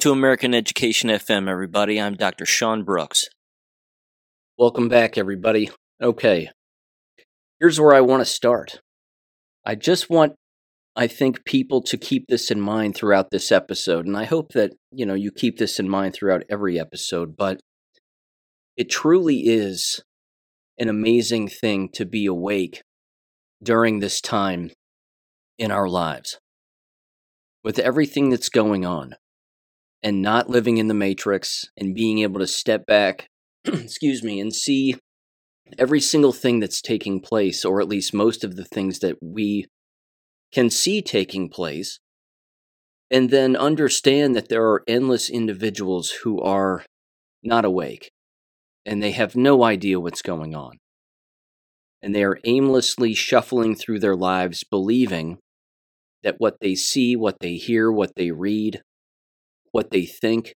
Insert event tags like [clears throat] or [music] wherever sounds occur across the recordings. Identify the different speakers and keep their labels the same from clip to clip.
Speaker 1: To American Education FM, everybody. I'm Dr. Sean Brooks.
Speaker 2: Welcome back, everybody. Okay, here's where I want to start. I just want, I think, people to keep this in mind throughout this episode, and I hope that, you know, you keep this in mind throughout every episode, but it truly is an amazing thing to be awake during this time in our lives with everything that's going on and not living in the matrix and being able to step back, [clears throat] excuse me, and see every single thing that's taking place, or at least most of the things that we can see taking place, and then understand that there are endless individuals who are not awake and they have no idea what's going on. And they are aimlessly shuffling through their lives, believing that what they see, what they hear, what they read, what they think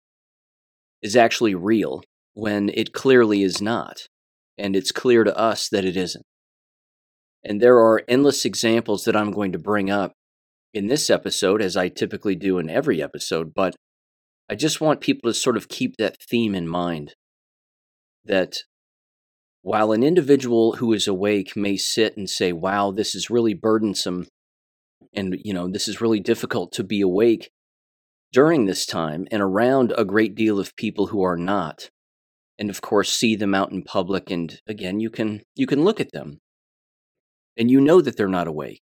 Speaker 2: is actually real when it clearly is not. And it's clear to us that it isn't. And there are endless examples that I'm going to bring up in this episode, as I typically do in every episode, but I just want people to sort of keep that theme in mind that while an individual who is awake may sit and say, wow, this is really burdensome and you know this is really difficult to be awake during this time and around a great deal of people who are not. And of course see them out in public and again you can you can look at them. And you know that they're not awake.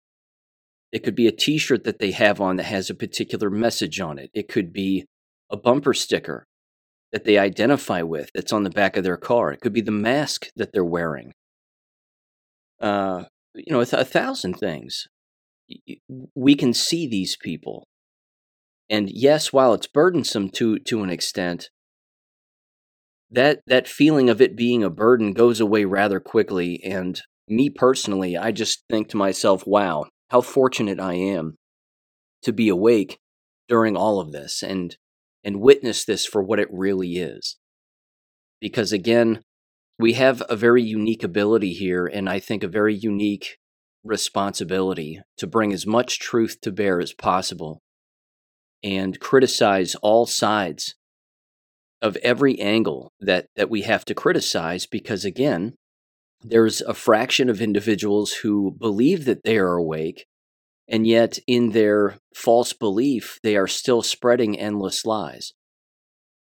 Speaker 2: It could be a t-shirt that they have on that has a particular message on it. It could be a bumper sticker that they identify with that's on the back of their car. It could be the mask that they're wearing. Uh you know a, th- a thousand things. We can see these people. And yes, while it's burdensome to to an extent, that that feeling of it being a burden goes away rather quickly and me personally, I just think to myself, wow, how fortunate I am to be awake during all of this and and witness this for what it really is. Because again, we have a very unique ability here and I think a very unique responsibility to bring as much truth to bear as possible and criticize all sides of every angle that, that we have to criticize because, again, there's a fraction of individuals who believe that they are awake, and yet in their false belief, they are still spreading endless lies.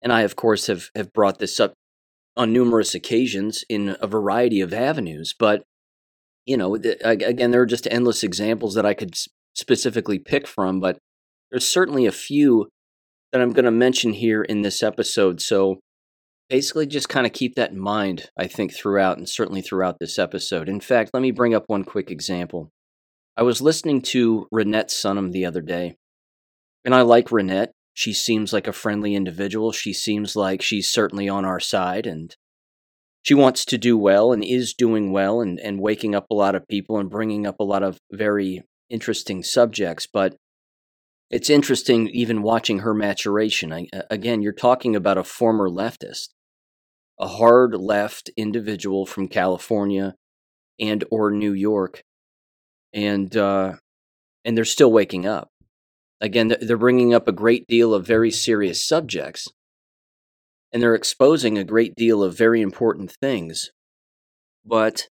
Speaker 2: And I, of course, have, have brought this up on numerous occasions in a variety of avenues, but you know, again, there are just endless examples that I could specifically pick from, but there's certainly a few that I'm going to mention here in this episode. So basically, just kind of keep that in mind, I think, throughout and certainly throughout this episode. In fact, let me bring up one quick example. I was listening to Renette Sunham the other day, and I like Renette. She seems like a friendly individual. She seems like she's certainly on our side, and she wants to do well and is doing well and, and waking up a lot of people and bringing up a lot of very interesting subjects. But it's interesting even watching her maturation. I, again, you're talking about a former leftist, a hard left individual from California and or New York, and uh, and they're still waking up. Again, they're bringing up a great deal of very serious subjects, and they're exposing a great deal of very important things. But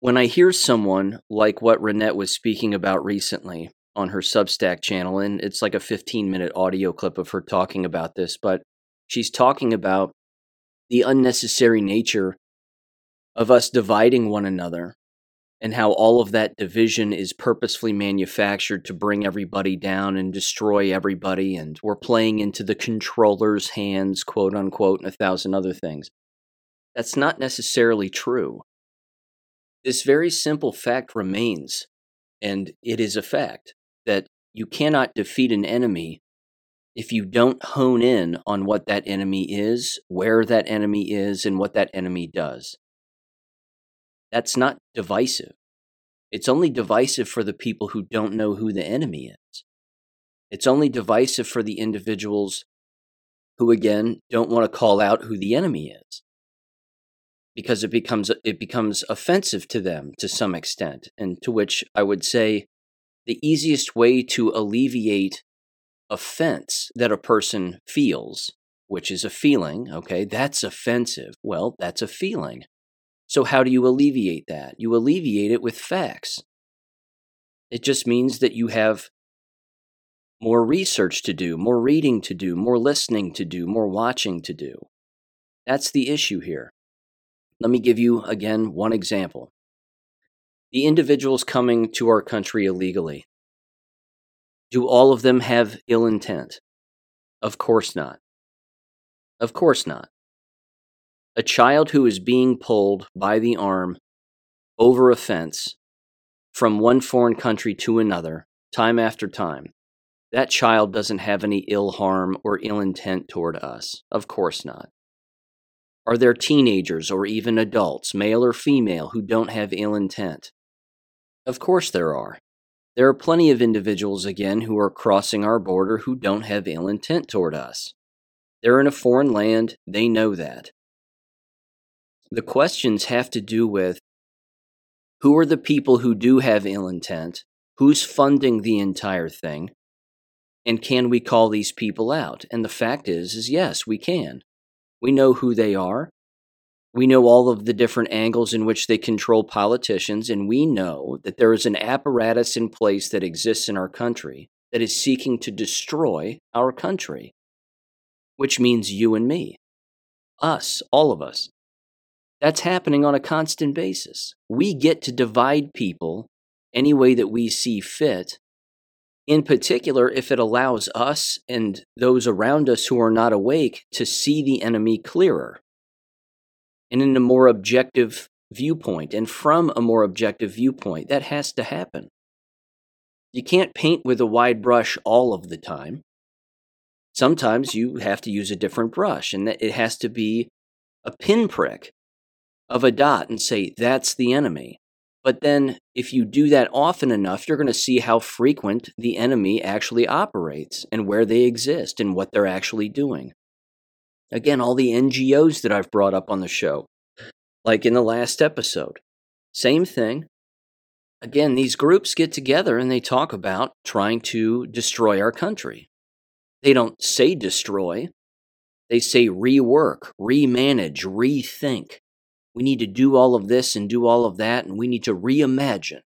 Speaker 2: when I hear someone like what Renette was speaking about recently on her Substack channel, and it's like a 15 minute audio clip of her talking about this, but she's talking about the unnecessary nature of us dividing one another and how all of that division is purposefully manufactured to bring everybody down and destroy everybody and we're playing into the controller's hands quote unquote and a thousand other things. That's not necessarily true. This very simple fact remains and it is a fact that you cannot defeat an enemy if you don't hone in on what that enemy is where that enemy is and what that enemy does that's not divisive. It's only divisive for the people who don't know who the enemy is. It's only divisive for the individuals who, again, don't want to call out who the enemy is because it becomes it becomes offensive to them to some extent and to which i would say the easiest way to alleviate offense that a person feels, which is a feeling, okay, that's offensive. Well, that's a feeling. So, how do you alleviate that? You alleviate it with facts. It just means that you have more research to do, more reading to do, more listening to do, more watching to do. That's the issue here. Let me give you again one example. The individuals coming to our country illegally. Do all of them have ill intent? Of course not. Of course not. A child who is being pulled by the arm over a fence from one foreign country to another, time after time, that child doesn't have any ill harm or ill intent toward us. Of course not. Are there teenagers or even adults, male or female, who don't have ill intent? Of course there are. There are plenty of individuals, again, who are crossing our border who don't have ill intent toward us. They're in a foreign land, they know that. The questions have to do with who are the people who do have ill intent? Who's funding the entire thing? And can we call these people out? And the fact is is yes, we can. We know who they are. We know all of the different angles in which they control politicians, and we know that there is an apparatus in place that exists in our country that is seeking to destroy our country, which means you and me, us, all of us. That's happening on a constant basis. We get to divide people any way that we see fit, in particular, if it allows us and those around us who are not awake to see the enemy clearer and in a more objective viewpoint and from a more objective viewpoint. That has to happen. You can't paint with a wide brush all of the time. Sometimes you have to use a different brush, and it has to be a pinprick of a dot and say, that's the enemy. But then, if you do that often enough, you're going to see how frequent the enemy actually operates and where they exist and what they're actually doing. Again, all the NGOs that I've brought up on the show, like in the last episode, same thing. Again, these groups get together and they talk about trying to destroy our country. They don't say destroy, they say rework, remanage, rethink. We need to do all of this and do all of that, and we need to reimagine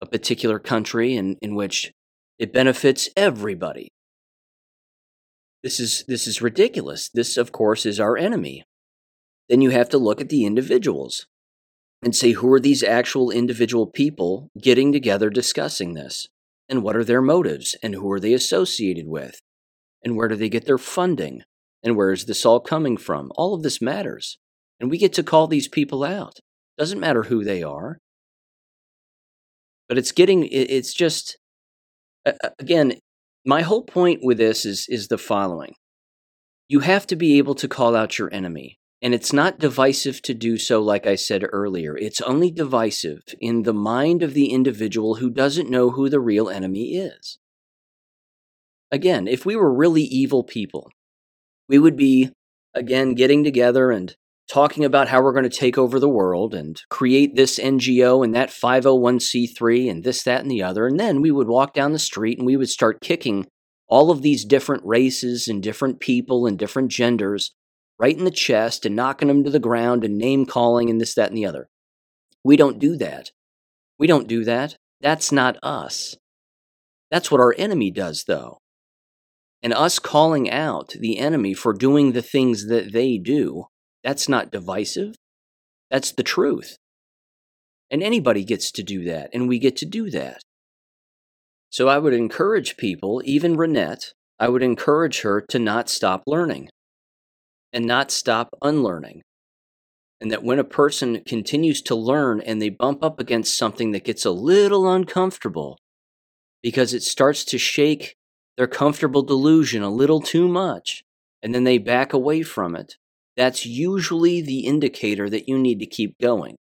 Speaker 2: a particular country in, in which it benefits everybody. This is, this is ridiculous. This, of course, is our enemy. Then you have to look at the individuals and say who are these actual individual people getting together discussing this? And what are their motives? And who are they associated with? And where do they get their funding? And where is this all coming from? All of this matters. And we get to call these people out. Doesn't matter who they are. But it's getting, it's just, again, my whole point with this is, is the following you have to be able to call out your enemy. And it's not divisive to do so, like I said earlier. It's only divisive in the mind of the individual who doesn't know who the real enemy is. Again, if we were really evil people, we would be, again, getting together and talking about how we're going to take over the world and create this NGO and that 501c3 and this, that, and the other. And then we would walk down the street and we would start kicking all of these different races and different people and different genders right in the chest and knocking them to the ground and name calling and this, that, and the other. We don't do that. We don't do that. That's not us. That's what our enemy does, though. And us calling out the enemy for doing the things that they do that's not divisive. That's the truth. And anybody gets to do that, and we get to do that. So I would encourage people, even Renette, I would encourage her to not stop learning and not stop unlearning. And that when a person continues to learn and they bump up against something that gets a little uncomfortable because it starts to shake their comfortable delusion a little too much, and then they back away from it, that's usually the indicator that you need to keep going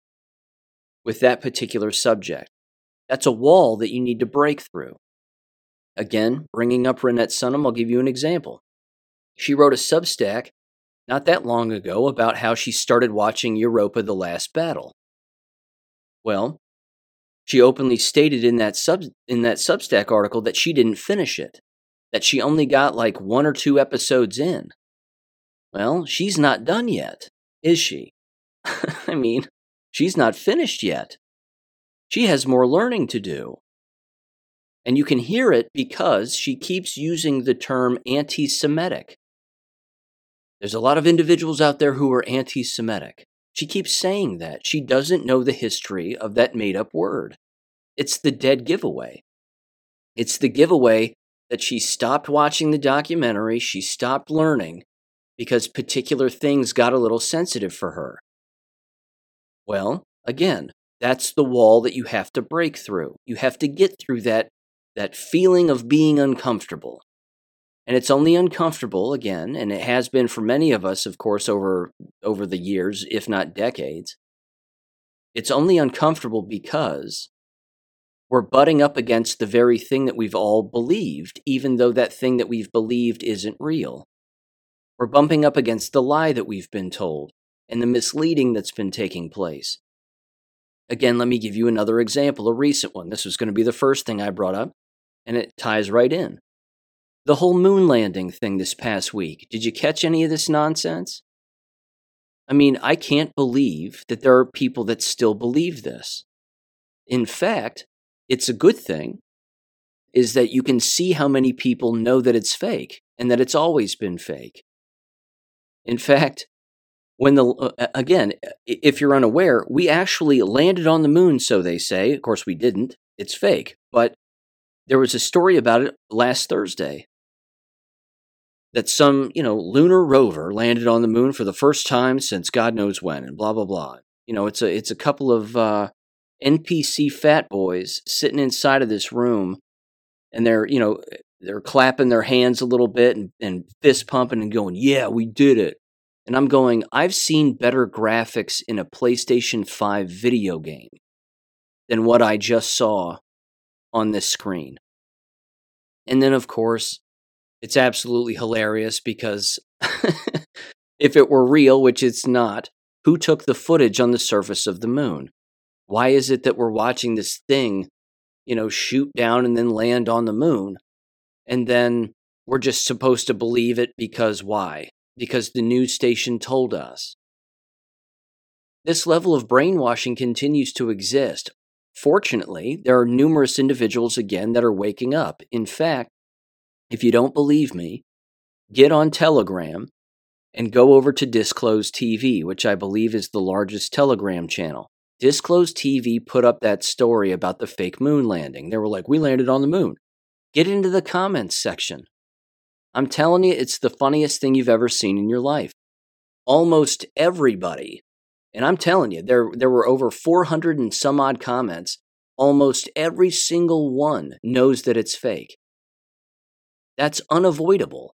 Speaker 2: with that particular subject. That's a wall that you need to break through. Again, bringing up Renette Sunham, I'll give you an example. She wrote a Substack not that long ago about how she started watching Europa the Last Battle. Well, she openly stated in that, sub, in that Substack article that she didn't finish it. that she only got like one or two episodes in. Well, she's not done yet, is she? [laughs] I mean, she's not finished yet. She has more learning to do. And you can hear it because she keeps using the term anti Semitic. There's a lot of individuals out there who are anti Semitic. She keeps saying that. She doesn't know the history of that made up word. It's the dead giveaway. It's the giveaway that she stopped watching the documentary, she stopped learning because particular things got a little sensitive for her. Well, again, that's the wall that you have to break through. You have to get through that that feeling of being uncomfortable. And it's only uncomfortable again, and it has been for many of us, of course, over over the years, if not decades. It's only uncomfortable because we're butting up against the very thing that we've all believed, even though that thing that we've believed isn't real. We're bumping up against the lie that we've been told and the misleading that's been taking place. Again, let me give you another example, a recent one. This was going to be the first thing I brought up, and it ties right in. The whole moon landing thing this past week. Did you catch any of this nonsense? I mean, I can't believe that there are people that still believe this. In fact, it's a good thing is that you can see how many people know that it's fake and that it's always been fake. In fact, when the uh, again, if you're unaware, we actually landed on the moon, so they say. Of course, we didn't. It's fake. But there was a story about it last Thursday that some, you know, lunar rover landed on the moon for the first time since God knows when, and blah blah blah. You know, it's a it's a couple of uh, NPC fat boys sitting inside of this room and they're, you know, they're clapping their hands a little bit and, and fist pumping and going, yeah, we did it. And I'm going, I've seen better graphics in a PlayStation 5 video game than what I just saw on this screen. And then, of course, it's absolutely hilarious because [laughs] if it were real, which it's not, who took the footage on the surface of the moon? Why is it that we're watching this thing, you know, shoot down and then land on the moon? And then we're just supposed to believe it because why? Because the news station told us. This level of brainwashing continues to exist. Fortunately, there are numerous individuals again that are waking up. In fact, if you don't believe me, get on Telegram and go over to Disclose TV, which I believe is the largest Telegram channel. Disclose TV put up that story about the fake moon landing. They were like, we landed on the moon. Get into the comments section. I'm telling you, it's the funniest thing you've ever seen in your life. Almost everybody, and I'm telling you, there, there were over 400 and some odd comments. Almost every single one knows that it's fake. That's unavoidable.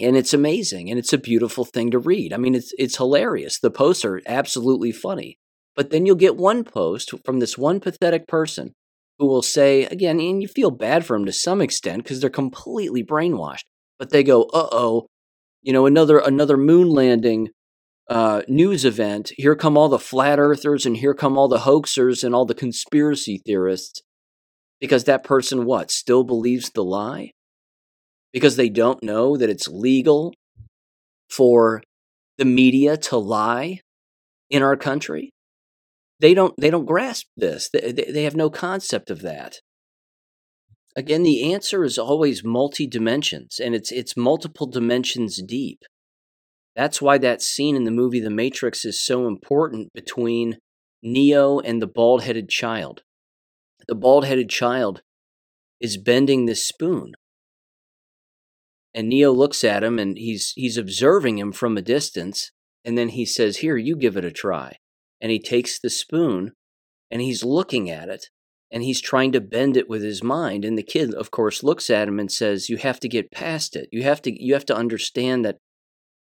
Speaker 2: And it's amazing and it's a beautiful thing to read. I mean, it's, it's hilarious. The posts are absolutely funny. But then you'll get one post from this one pathetic person who will say, again, and you feel bad for them to some extent because they're completely brainwashed. But they go, uh oh, you know, another another moon landing uh, news event. Here come all the flat earthers and here come all the hoaxers and all the conspiracy theorists. Because that person, what, still believes the lie? Because they don't know that it's legal for the media to lie in our country? They don't they don't grasp this. They, they have no concept of that. Again, the answer is always multi dimensions, and it's it's multiple dimensions deep. That's why that scene in the movie The Matrix is so important between Neo and the bald headed child. The bald headed child is bending this spoon. And Neo looks at him and he's he's observing him from a distance, and then he says, Here, you give it a try and he takes the spoon and he's looking at it and he's trying to bend it with his mind and the kid of course looks at him and says you have to get past it. You have to you have to understand that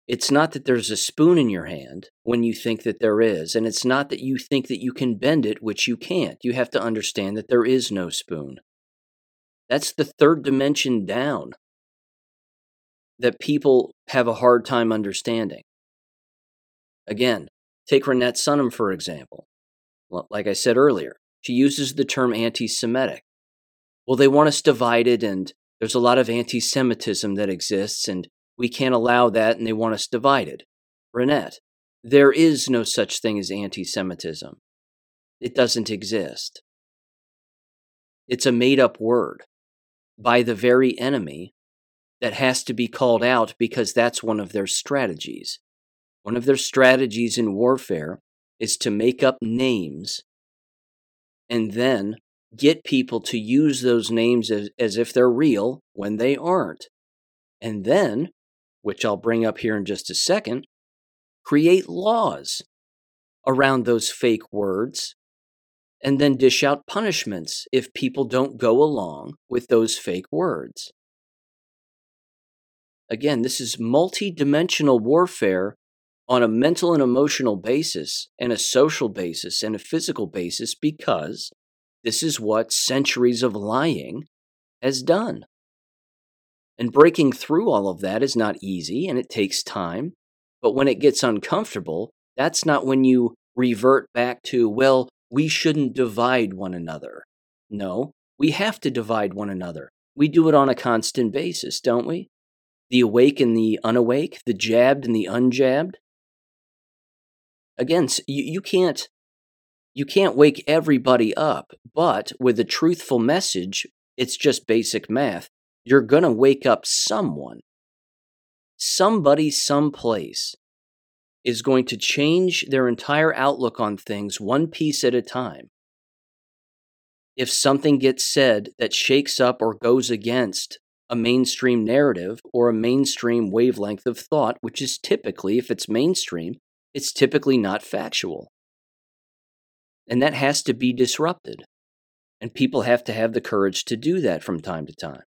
Speaker 2: it's not that there's a spoon in your hand when you think that there is and it's not that you think that you can bend it which you can't. You have to understand that there is no spoon. That's the third dimension down that people have a hard time understanding. Again Take Renette Sunham, for example. Like I said earlier, she uses the term anti Semitic. Well, they want us divided and there's a lot of anti Semitism that exists, and we can't allow that, and they want us divided. Renette, there is no such thing as anti Semitism, it doesn't exist. It's a made up word by the very enemy that has to be called out because that's one of their strategies. One of their strategies in warfare is to make up names and then get people to use those names as, as if they're real when they aren't. And then, which I'll bring up here in just a second, create laws around those fake words and then dish out punishments if people don't go along with those fake words. Again, this is multi-dimensional warfare on a mental and emotional basis, and a social basis, and a physical basis because this is what centuries of lying has done. And breaking through all of that is not easy and it takes time. But when it gets uncomfortable, that's not when you revert back to, well, we shouldn't divide one another. No, we have to divide one another. We do it on a constant basis, don't we? The awake and the unawake, the jabbed and the unjabbed. Again, you, you can't you can't wake everybody up, but with a truthful message, it's just basic math. You're going to wake up someone. Somebody, someplace is going to change their entire outlook on things one piece at a time. If something gets said that shakes up or goes against a mainstream narrative or a mainstream wavelength of thought, which is typically, if it's mainstream, it's typically not factual. And that has to be disrupted. And people have to have the courage to do that from time to time.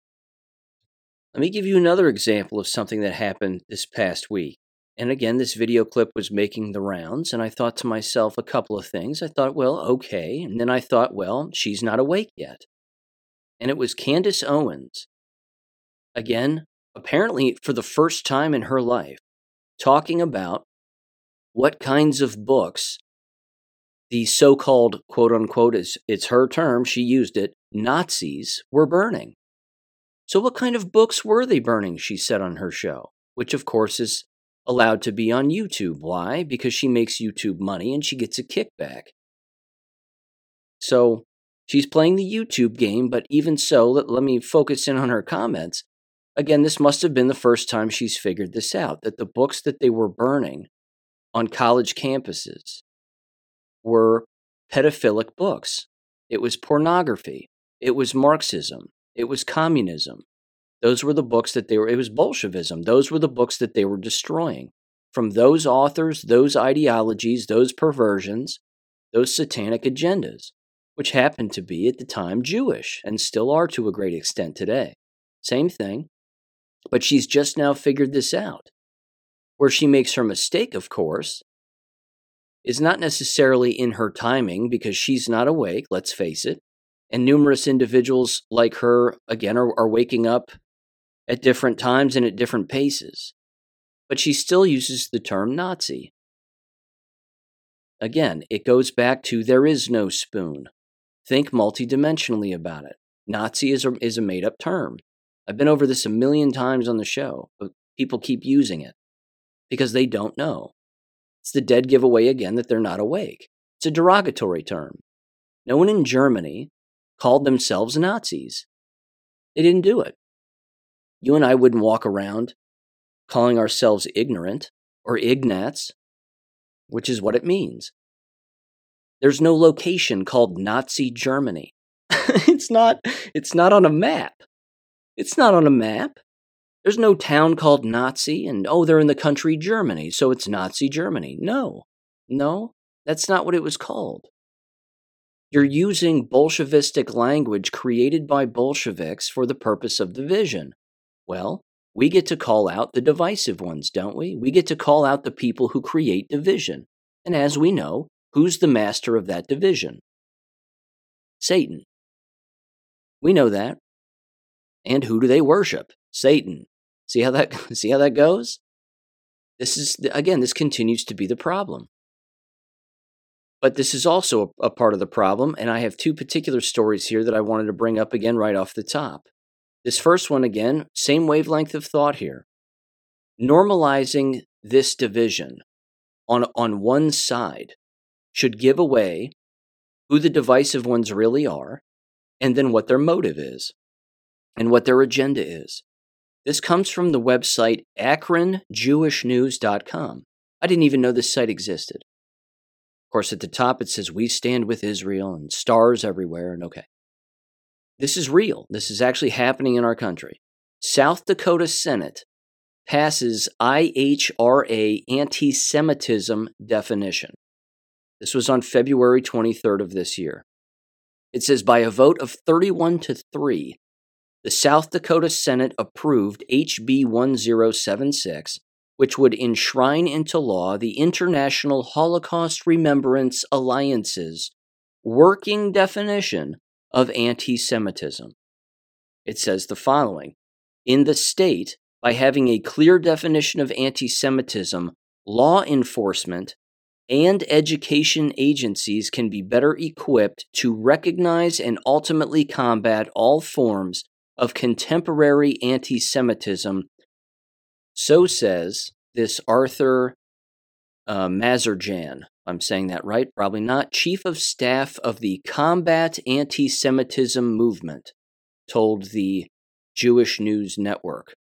Speaker 2: Let me give you another example of something that happened this past week. And again, this video clip was making the rounds, and I thought to myself a couple of things. I thought, well, okay. And then I thought, well, she's not awake yet. And it was Candace Owens. Again, apparently for the first time in her life, talking about what kinds of books the so called quote unquote, is it's her term, she used it, Nazis were burning. So, what kind of books were they burning? She said on her show, which of course is allowed to be on YouTube. Why? Because she makes YouTube money and she gets a kickback. So she's playing the YouTube game, but even so, let, let me focus in on her comments. Again, this must have been the first time she's figured this out that the books that they were burning on college campuses were pedophilic books. It was pornography. It was Marxism. It was communism. Those were the books that they were, it was Bolshevism. Those were the books that they were destroying. From those authors, those ideologies, those perversions, those satanic agendas, which happened to be at the time Jewish and still are to a great extent today. Same thing. But she's just now figured this out. Where she makes her mistake, of course, is not necessarily in her timing because she's not awake, let's face it. And numerous individuals like her, again, are, are waking up at different times and at different paces. But she still uses the term Nazi. Again, it goes back to there is no spoon. Think multidimensionally about it. Nazi is a, is a made up term. I've been over this a million times on the show, but people keep using it because they don't know. It's the dead giveaway again that they're not awake. It's a derogatory term. No one in Germany called themselves Nazis. They didn't do it. You and I wouldn't walk around calling ourselves ignorant or ignats, which is what it means. There's no location called Nazi Germany. [laughs] it's not it's not on a map. It's not on a map. There's no town called Nazi and oh they're in the country Germany, so it's Nazi Germany. No. No, that's not what it was called. You're using Bolshevistic language created by Bolsheviks for the purpose of division. Well, we get to call out the divisive ones, don't we? We get to call out the people who create division. And as we know, who's the master of that division? Satan. We know that. And who do they worship? Satan. See how that [laughs] see how that goes? This is again, this continues to be the problem. But this is also a, a part of the problem, and I have two particular stories here that I wanted to bring up again right off the top. This first one, again, same wavelength of thought here. Normalizing this division on, on one side should give away who the divisive ones really are and then what their motive is and what their agenda is. This comes from the website akronjewishnews.com. I didn't even know this site existed. Of course, at the top it says, We stand with Israel and stars everywhere, and okay. This is real. This is actually happening in our country. South Dakota Senate passes IHRA anti Semitism definition. This was on February 23rd of this year. It says by a vote of 31 to 3, the South Dakota Senate approved HB 1076, which would enshrine into law the International Holocaust Remembrance Alliance's working definition of anti Semitism. It says the following In the state, by having a clear definition of anti Semitism, law enforcement and education agencies can be better equipped to recognize and ultimately combat all forms of contemporary anti Semitism. So says this Arthur uh, Mazarjan. I'm saying that right? Probably not. Chief of Staff of the Combat Anti Semitism Movement told the Jewish News Network,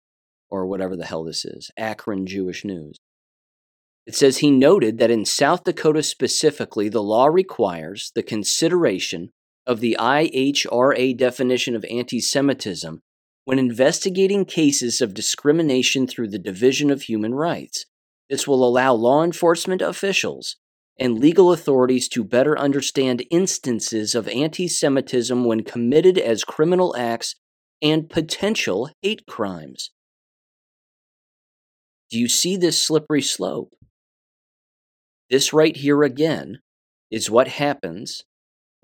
Speaker 2: or whatever the hell this is, Akron Jewish News. It says he noted that in South Dakota specifically, the law requires the consideration of the IHRA definition of anti Semitism when investigating cases of discrimination through the Division of Human Rights. This will allow law enforcement officials and legal authorities to better understand instances of anti Semitism when committed as criminal acts and potential hate crimes. Do you see this slippery slope? This right here again is what happens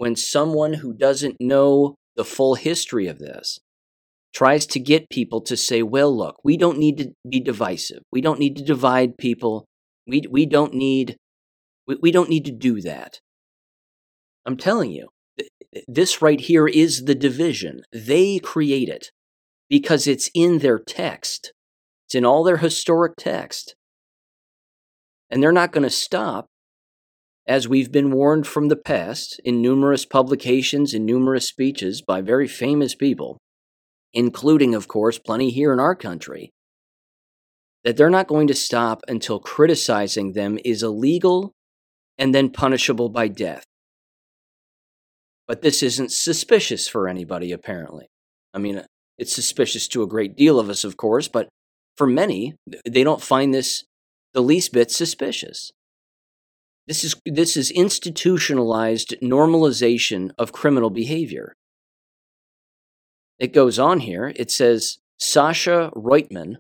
Speaker 2: when someone who doesn't know the full history of this tries to get people to say, well, look, we don't need to be divisive. We don't need to divide people. We, we don't need we, we don't need to do that. I'm telling you, this right here is the division. They create it because it's in their text. It's in all their historic text. And they're not going to stop, as we've been warned from the past in numerous publications and numerous speeches by very famous people, including, of course, plenty here in our country, that they're not going to stop until criticizing them is illegal and then punishable by death. But this isn't suspicious for anybody, apparently. I mean, it's suspicious to a great deal of us, of course, but for many, they don't find this the least bit suspicious. This is, this is institutionalized normalization of criminal behavior. It goes on here. It says Sacha Roytman,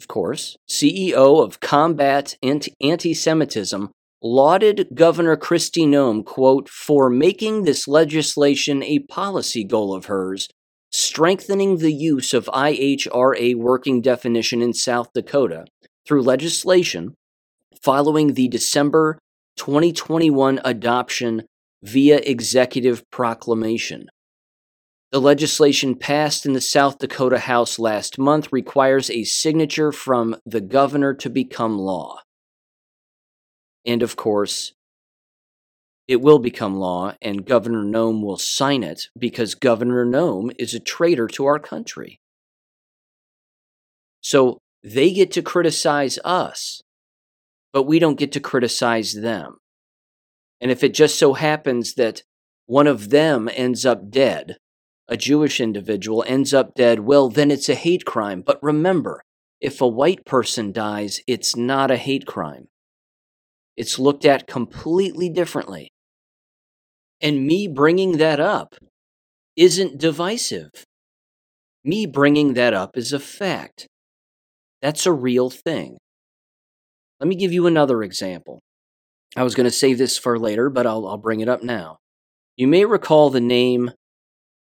Speaker 2: of course, CEO of Combat Anti Semitism, lauded Governor Kristi Noem, quote, for making this legislation a policy goal of hers, strengthening the use of IHRA working definition in South Dakota through legislation following the December 2021 adoption via executive proclamation. The legislation passed in the South Dakota House last month requires a signature from the governor to become law. And of course, it will become law, and Governor Noem will sign it because Governor Noem is a traitor to our country. So they get to criticize us, but we don't get to criticize them. And if it just so happens that one of them ends up dead, a Jewish individual ends up dead, well, then it's a hate crime. But remember, if a white person dies, it's not a hate crime. It's looked at completely differently. And me bringing that up isn't divisive. Me bringing that up is a fact. That's a real thing. Let me give you another example. I was going to save this for later, but I'll, I'll bring it up now. You may recall the name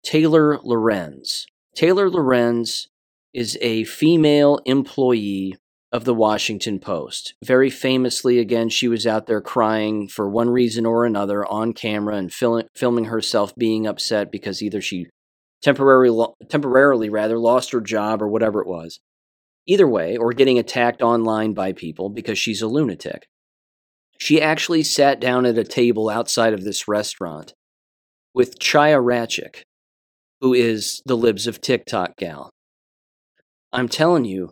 Speaker 2: Taylor Lorenz. Taylor Lorenz is a female employee of the Washington Post. Very famously, again, she was out there crying for one reason or another on camera and fil- filming herself being upset because either she temporarily, temporarily rather, lost her job or whatever it was. Either way, or getting attacked online by people because she's a lunatic. She actually sat down at a table outside of this restaurant with Chaya Raichik, who is the Libs of TikTok gal. I'm telling you,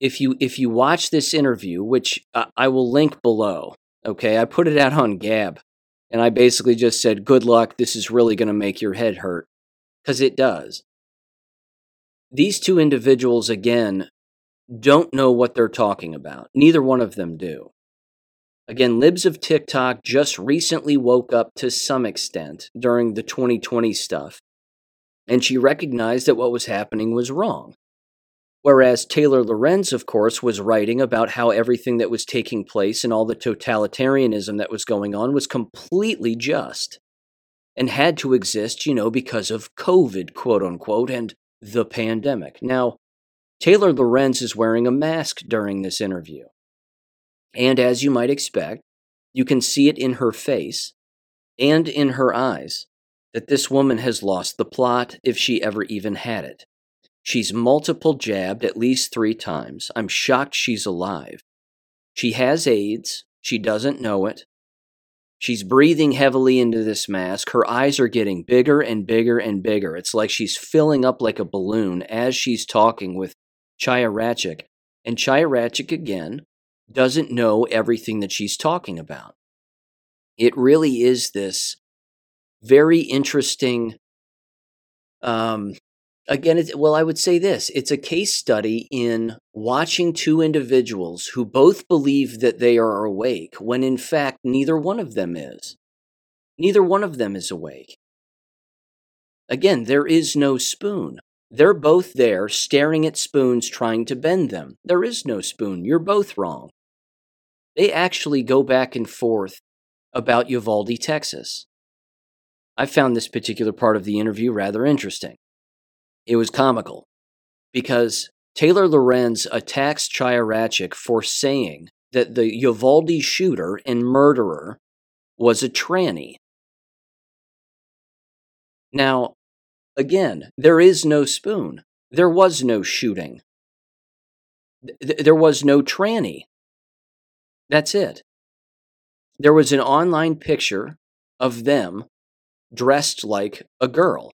Speaker 2: if you if you watch this interview, which I, I will link below, okay, I put it out on Gab, and I basically just said, "Good luck. This is really going to make your head hurt," because it does. These two individuals again don't know what they're talking about. Neither one of them do. Again, Libs of TikTok just recently woke up to some extent during the 2020 stuff, and she recognized that what was happening was wrong. Whereas Taylor Lorenz, of course, was writing about how everything that was taking place and all the totalitarianism that was going on was completely just and had to exist, you know, because of COVID, quote unquote, and the pandemic. Now, Taylor Lorenz is wearing a mask during this interview. And as you might expect, you can see it in her face and in her eyes that this woman has lost the plot if she ever even had it. She's multiple jabbed at least three times. I'm shocked she's alive. She has AIDS. She doesn't know it. She's breathing heavily into this mask. Her eyes are getting bigger and bigger and bigger. It's like she's filling up like a balloon as she's talking with Chaya Raichik. And Chaya Raichik, again, doesn't know everything that she's talking about. It really is this very interesting um, again, well, I would say this it's a case study in watching two individuals who both believe that they are awake when in fact neither one of them is. Neither one of them is awake. Again, there is no spoon. They're both there staring at spoons trying to bend them. There is no spoon. You're both wrong. They actually go back and forth about Uvalde, Texas. I found this particular part of the interview rather interesting. It was comical because Taylor Lorenz attacks Chaya Raichik for saying that the Uvalde shooter and murderer was a tranny. Now, again, there is no spoon. There was no shooting. Th- there was no tranny. That's it. There was an online picture of them dressed like a girl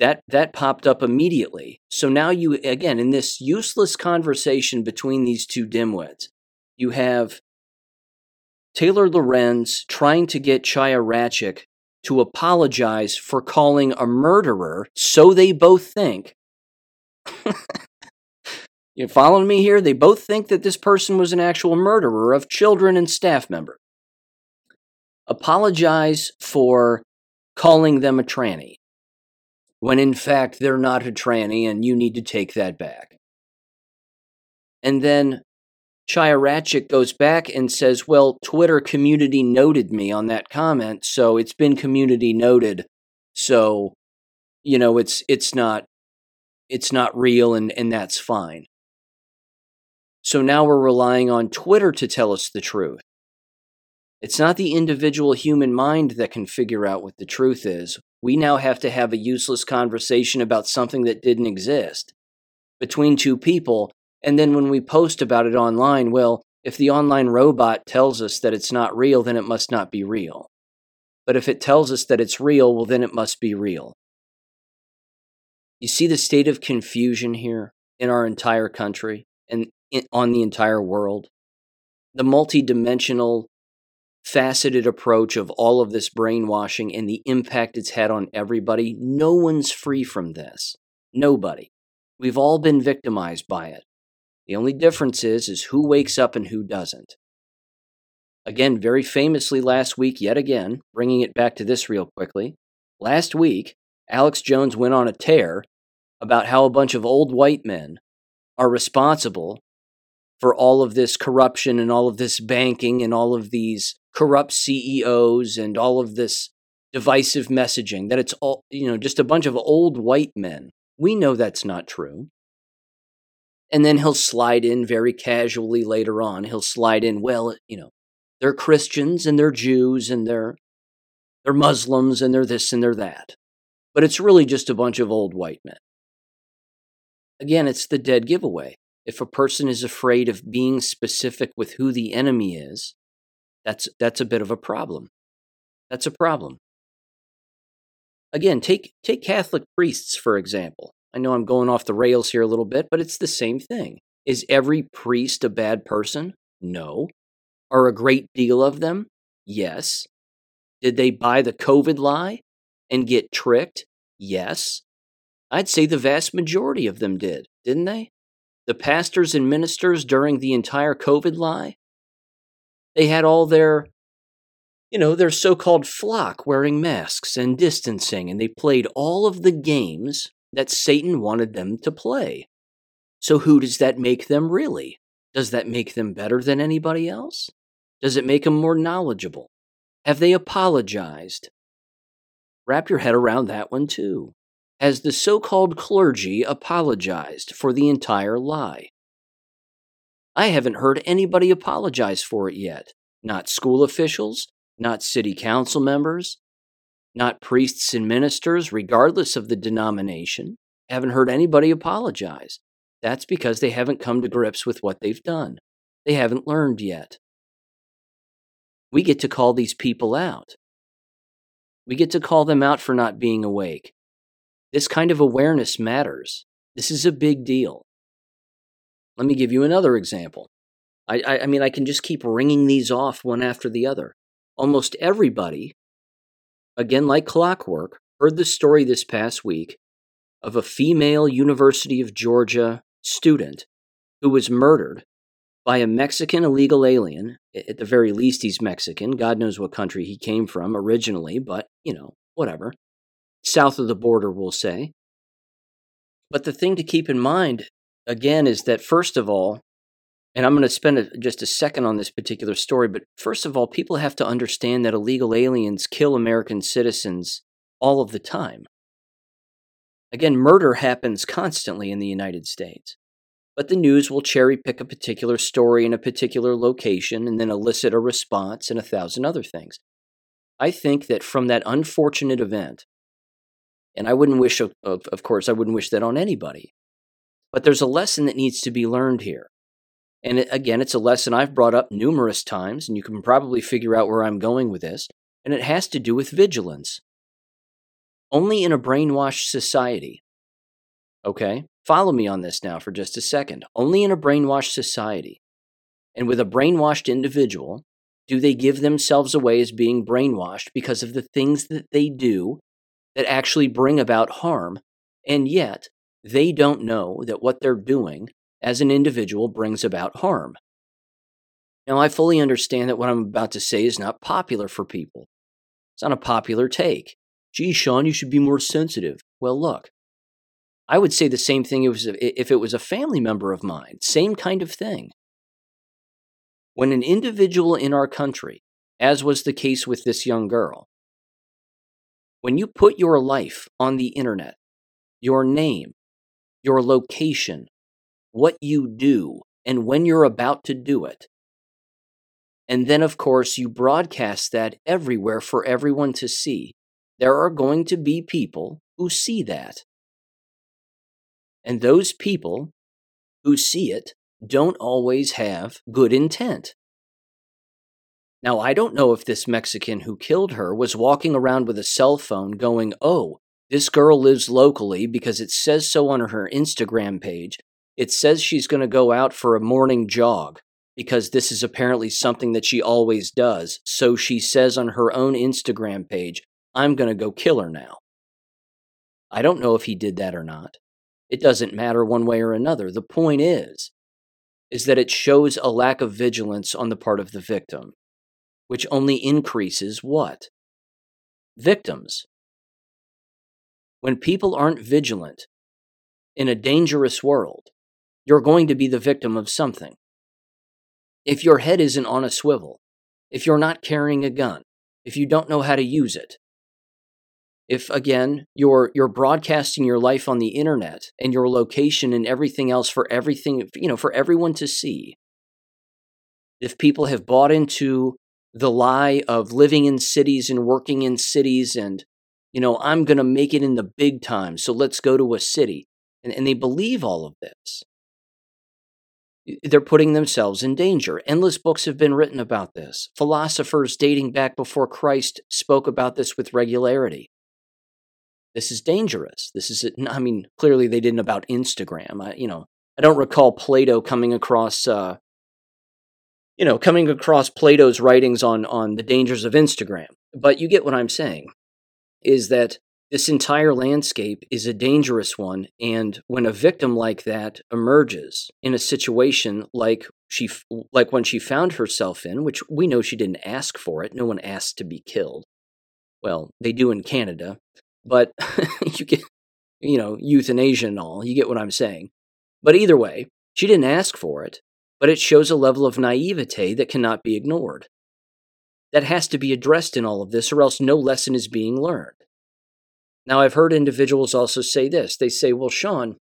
Speaker 2: that that popped up immediately. So now you again in this useless conversation between these two dimwits, you have Taylor Lorenz trying to get Chaya Raichik to apologize for calling a murderer, so they both think. [laughs] you following me here? They both think that this person was an actual murderer of children and staff member. Apologize for calling them a tranny when in fact they're not a tranny and you need to take that back. And then Chaya Raichik goes back and says, Well, Twitter community noted me on that comment, so it's been community noted. So, you know, it's it's not it's not real and, and that's fine. So now we're relying on Twitter to tell us the truth. It's not the individual human mind that can figure out what the truth is. We now have to have a useless conversation about something that didn't exist between two people. And then when we post about it online, well, if the online robot tells us that it's not real, then it must not be real. But if it tells us that it's real, well, then it must be real. You see the state of confusion here in our entire country and on the entire world? The multidimensional faceted approach of all of this brainwashing and the impact it's had on everybody. No one's free from this. Nobody. We've all been victimized by it. The only difference is is who wakes up and who doesn't. Again, very famously last week yet again, bringing it back to this real quickly. Last week, Alex Jones went on a tear about how a bunch of old white men are responsible for all of this corruption and all of this banking and all of these corrupt CEOs and all of this divisive messaging, that it's all, you know, just a bunch of old white men. We know that's not true. And then he'll slide in very casually later on. He'll slide in, well, you know, they're Christians and they're Jews and they're they're Muslims and they're this and they're that. but it's really just a bunch of old white men. Again, it's the dead giveaway. If a person is afraid of being specific with who the enemy is, that's, that's a bit of a problem. That's a problem. Again, take, take Catholic priests, for example. I know I'm going off the rails here a little bit, but it's the same thing. Is every priest a bad person? No. Are a great deal of them? Yes. Did they buy the COVID lie and get tricked? Yes. I'd say the vast majority of them did, didn't they? The pastors and ministers during the entire COVID lie, they had all their, you know, their so called flock wearing masks and distancing, and they played all of the games that Satan wanted them to play. So, who does that make them really? Does that make them better than anybody else? Does it make them more knowledgeable? Have they apologized? Wrap your head around that one too. Has the so called clergy apologized for the entire lie? I haven't heard anybody apologize for it yet. Not school officials, not city council members, not priests and ministers, regardless of the denomination. Haven't heard anybody apologize. That's because they haven't come to grips with what they've done. They haven't learned yet. We get to call these people out. We get to call them out for not being awake. This kind of awareness matters. This is a big deal. Let me give you another example. I, I, I, mean, I can just keep ringing these off one after the other. Almost everybody, again, like clockwork, heard the story this past week of a female University of Georgia student who was murdered by a Mexican illegal alien. At the very least, he's Mexican. God knows what country he came from originally, but, you know, whatever. South of the border, we'll say. But the thing to keep in mind, again, is that first of all, and I'm going to spend a, just a second on this particular story, but first of all, people have to understand that illegal aliens kill American citizens all of the time. Again, murder happens constantly in the United States. But the news will cherry pick a particular story in a particular location and then elicit a response and a thousand other things. I think that from that unfortunate event, and I wouldn't wish, of, of course, I wouldn't wish that on anybody, but there's a lesson that needs to be learned here. And again, it's a lesson I've brought up numerous times, and you can probably figure out where I'm going with this, and it has to do with vigilance. Only in a brainwashed society, okay, Follow me on this now for just a second. Only in a brainwashed society and with a brainwashed individual do they give themselves away as being brainwashed because of the things that they do that actually bring about harm, and yet they don't know that what they're doing as an individual brings about harm. Now, I fully understand that what I'm about to say is not popular for people. It's not a popular take. Gee, Sean, you should be more sensitive. Well, look, I would say the same thing if it was a family member of mine, same kind of thing. When an individual in our country, as was the case with this young girl, when you put your life on the internet, your name, your location, what you do, and when you're about to do it, and then, of course, you broadcast that everywhere for everyone to see, there are going to be people who see that. And those people who see it don't always have good intent. Now, I don't know if this Mexican who killed her was walking around with a cell phone going, oh, this girl lives locally because it says so on her Instagram page. It says she's going to go out for a morning jog because this is apparently something that she always does. So she says on her own Instagram page, I'm going to go kill her now. I don't know if he did that or not. It doesn't matter one way or another. The point is, is that it shows a lack of vigilance on the part of the victim, which only increases what? Victims. When people aren't vigilant in a dangerous world, you're going to be the victim of something. If your head isn't on a swivel, if you're not carrying a gun, if you don't know how to use it, if again you're you're broadcasting your life on the internet and your location and everything else for everything you know for everyone to see if people have bought into the lie of living in cities and working in cities and You know, I'm going to make it in the big time, so let's go to a city. And, and they believe all of this. They're putting themselves in danger. Endless books have been written about this. Philosophers dating back before Christ spoke about this with regularity. This is dangerous. This is, I mean, clearly they didn't about Instagram. I, you know, I don't recall Plato coming across, uh, you know, coming across Plato's writings on on the dangers of Instagram. But you get what I'm saying, is that this entire landscape is a dangerous one, and when a victim like that emerges in a situation like she, like when she found herself in, which we know she didn't ask for it, no one asked to be killed. Well, they do in Canada, but [laughs] you get, you know, euthanasia and all. You get what I'm saying. But either way, she didn't ask for it, but it shows a level of naivete that cannot be ignored. That has to be addressed in all of this, or else no lesson is being learned. Now, I've heard individuals also say this. They say, well, Sean,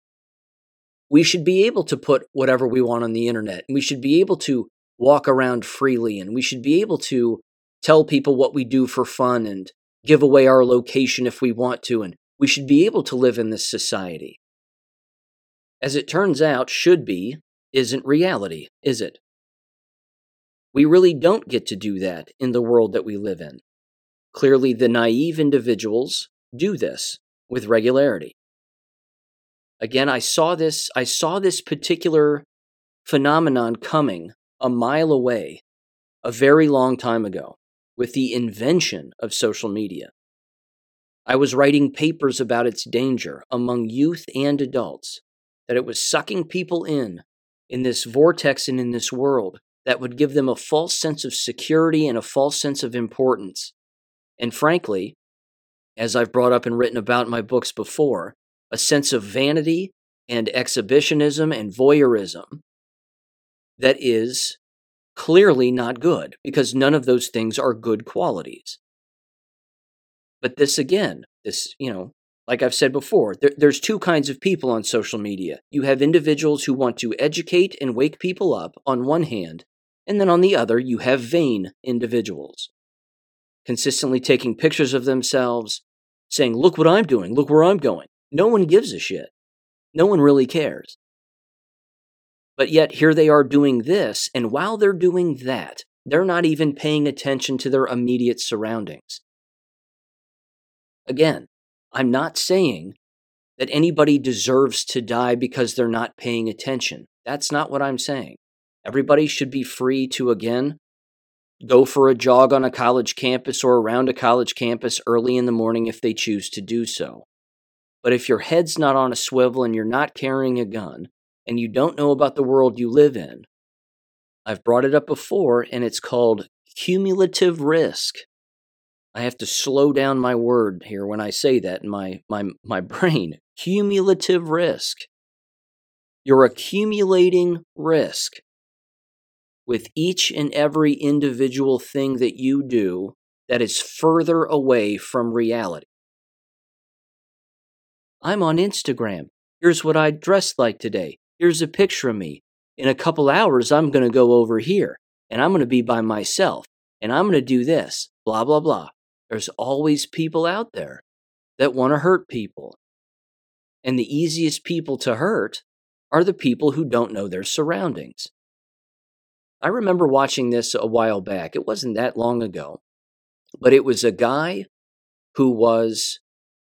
Speaker 2: we should be able to put whatever we want on the internet, and we should be able to walk around freely, and we should be able to tell people what we do for fun and give away our location if we want to, and we should be able to live in this society. As it turns out, should be isn't reality, is it? We really don't get to do that in the world that we live in. Clearly, the naive individuals do this with regularity. Again, I saw this I saw this particular phenomenon coming a mile away a very long time ago with the invention of social media. I was writing papers about its danger among youth and adults, that it was sucking people in, in this vortex and in this world that would give them a false sense of security and a false sense of importance. And frankly, as I've brought up and written about in my books before, a sense of vanity and exhibitionism and voyeurism that is clearly not good because none of those things are good qualities. But this again, this, you know, like I've said before, there, there's two kinds of people on social media. You have individuals who want to educate and wake people up on one hand, and then on the other, you have vain individuals. Consistently taking pictures of themselves, saying, Look what I'm doing, look where I'm going. No one gives a shit. No one really cares. But yet, here they are doing this, and while they're doing that, they're not even paying attention to their immediate surroundings. Again, I'm not saying that anybody deserves to die because they're not paying attention. That's not what I'm saying. Everybody should be free to, again, go for a jog on a college campus or around a college campus early in the morning if they choose to do so. But if your head's not on a swivel and you're not carrying a gun, and you don't know about the world you live in, I've brought it up before, and it's called cumulative risk. I have to slow down my word here when I say that in my, my, my [laughs] brain. Cumulative risk. You're accumulating risk with each and every individual thing that you do that is further away from reality. I'm on Instagram. Here's what I dressed like today. Here's a picture of me. In a couple hours, I'm going to go over here and I'm going to be by myself and I'm going to do this, blah, blah, blah. There's always people out there that want to hurt people. And the easiest people to hurt are the people who don't know their surroundings. I remember watching this a while back. It wasn't that long ago, but it was a guy who was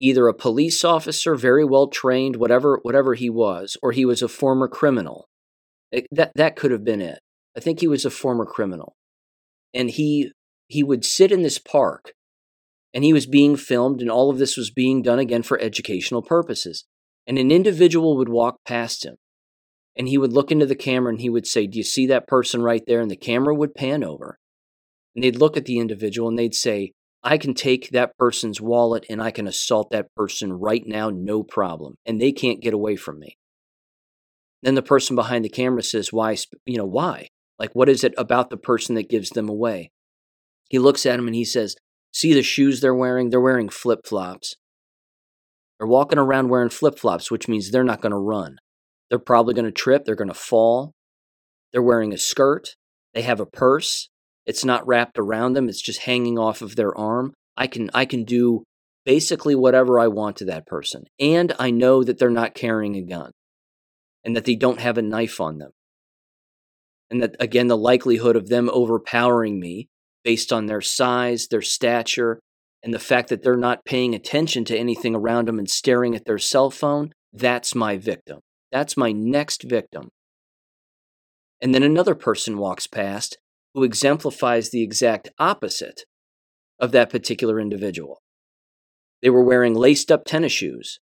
Speaker 2: either a police officer, very well trained, whatever whatever he was, or he was a former criminal. It, that that could have been it. I think he was a former criminal, and he he would sit in this park, and he was being filmed, and all of this was being done again for educational purposes. And an individual would walk past him, and he would look into the camera, and he would say, "Do you see that person right there?" And the camera would pan over, and they'd look at the individual, and they'd say, I can take that person's wallet and I can assault that person right now, no problem. And they can't get away from me. Then the person behind the camera says, Why? You know, why? Like, what is it about the person that gives them away? He looks at him and he says, See the shoes they're wearing? They're wearing flip flops. They're walking around wearing flip flops, which means they're not going to run. They're probably going to trip. They're going to fall. They're wearing a skirt. They have a purse. It's not wrapped around them, it's just hanging off of their arm. I can I can do basically whatever I want to that person. And I know that they're not carrying a gun and that they don't have a knife on them. And that, again, the likelihood of them overpowering me based on their size, their stature, and the fact that they're not paying attention to anything around them and staring at their cell phone, that's my victim. That's my next victim. And then another person walks past who exemplifies the exact opposite of that particular individual. They were wearing laced up tennis shoes.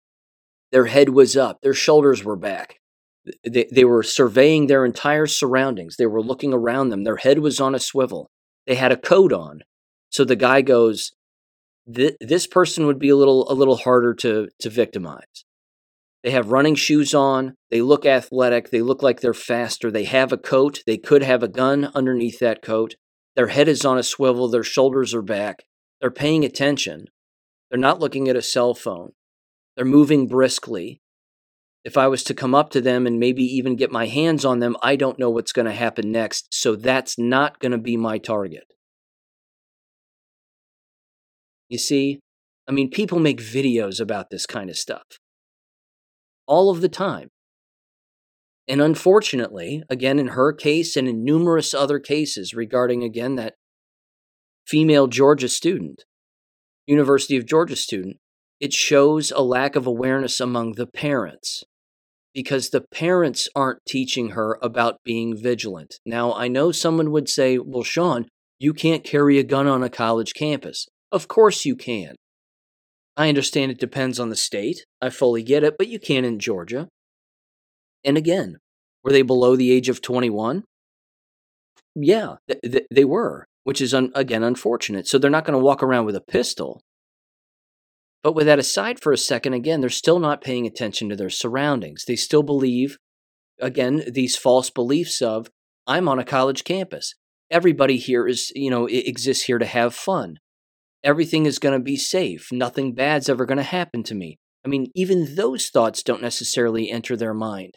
Speaker 2: Their head was up, their shoulders were back. They, they were surveying their entire surroundings. They were looking around them. Their head was on a swivel. They had a coat on. So the guy goes, This person would be a little, a little harder to, to victimize. They have running shoes on. They look athletic. They look like they're faster. They have a coat. They could have a gun underneath that coat. Their head is on a swivel. Their shoulders are back. They're paying attention. They're not looking at a cell phone. They're moving briskly. If I was to come up to them and maybe even get my hands on them, I don't know what's going to happen next. So that's not going to be my target. You see, I mean, people make videos about this kind of stuff all of the time. And unfortunately, again, in her case and in numerous other cases regarding, again, that female Georgia student, University of Georgia student, it shows a lack of awareness among the parents because the parents aren't teaching her about being vigilant. Now, I know someone would say, well, Sean, you can't carry a gun on a college campus. Of course you can. I understand it depends on the state. I fully get it, but you can in Georgia. And again, were they below the age of 21? Yeah, th- th- they were, which is, un- again, unfortunate. So they're not going to walk around with a pistol. But with that aside for a second, again, they're still not paying attention to their surroundings. They still believe, again, these false beliefs of, I'm on a college campus. Everybody here is, you know, exists here to have fun everything is going to be safe. Nothing bad's ever going to happen to me. I mean, even those thoughts don't necessarily enter their mind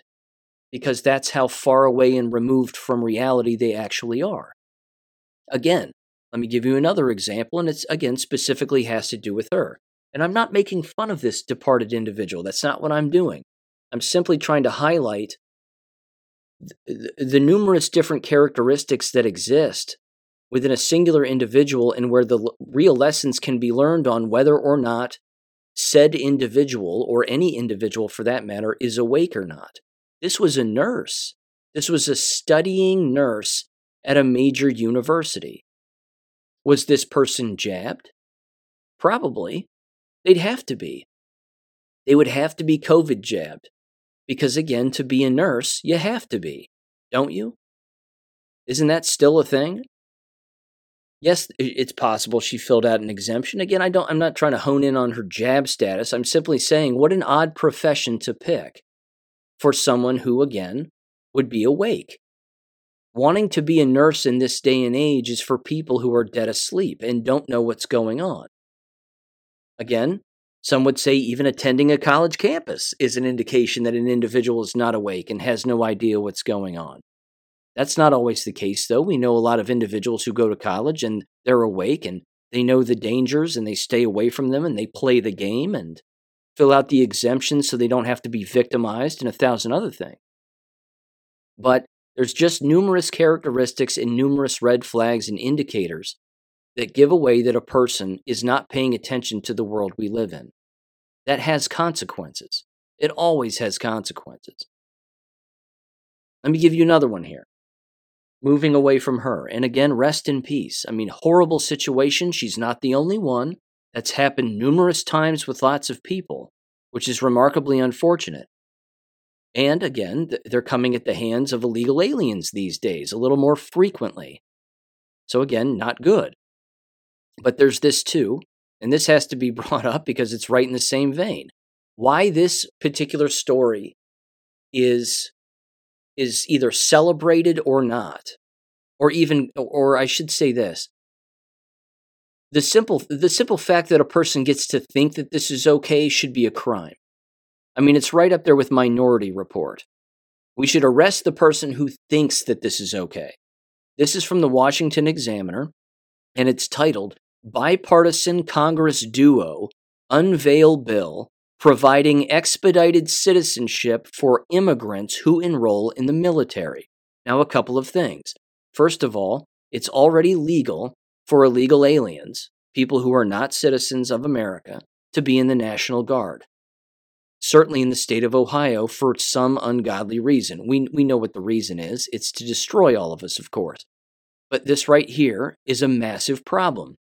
Speaker 2: because that's how far away and removed from reality they actually are. Again, let me give you another example, and it's again specifically has to do with her. And I'm not making fun of this departed individual. That's not what I'm doing. I'm simply trying to highlight the, the numerous different characteristics that exist within a singular individual and where the l- real lessons can be learned on whether or not said individual, or any individual for that matter, is awake or not. This was a nurse. This was a studying nurse at a major university. Was this person jabbed? Probably. They'd have to be. They would have to be COVID jabbed. Because again, to be a nurse, you have to be, don't you? Isn't that still a thing? Yes, it's possible she filled out an exemption. Again, I don't I'm not trying to hone in on her jab status. I'm simply saying what an odd profession to pick for someone who again would be awake. Wanting to be a nurse in this day and age is for people who are dead asleep and don't know what's going on. Again, some would say even attending a college campus is an indication that an individual is not awake and has no idea what's going on. That's not always the case, though. We know a lot of individuals who go to college and they're awake and they know the dangers and they stay away from them and they play the game and fill out the exemptions so they don't have to be victimized and a thousand other things. But there's just numerous characteristics and numerous red flags and indicators that give away that a person is not paying attention to the world we live in. That has consequences. It always has consequences. Let me give you another one here moving away from her. And again, rest in peace. I mean, horrible situation. She's not the only one. That's happened numerous times with lots of people, which is remarkably unfortunate. And again, they're coming at the hands of illegal aliens these days a little more frequently. So, again, not good. But there's this too, and this has to be [laughs] brought up because it's right in the same vein. Why this particular story is is either celebrated or not or even or I should say this. The simple the simple fact that a person gets to think that this is okay should be a crime. I mean it's right up there with minority report. We should arrest the person who thinks that this is okay. This is from the Washington Examiner and it's titled bipartisan congress duo unveil bill providing expedited citizenship for immigrants who enroll in the military. Now, a couple of things. First of all, it's already legal for illegal aliens, people who are not citizens of America, to be in the National Guard. Certainly in the state of Ohio for some ungodly reason. We, we know what the reason is. It's to destroy all of us, of course. But this right here is a massive problem.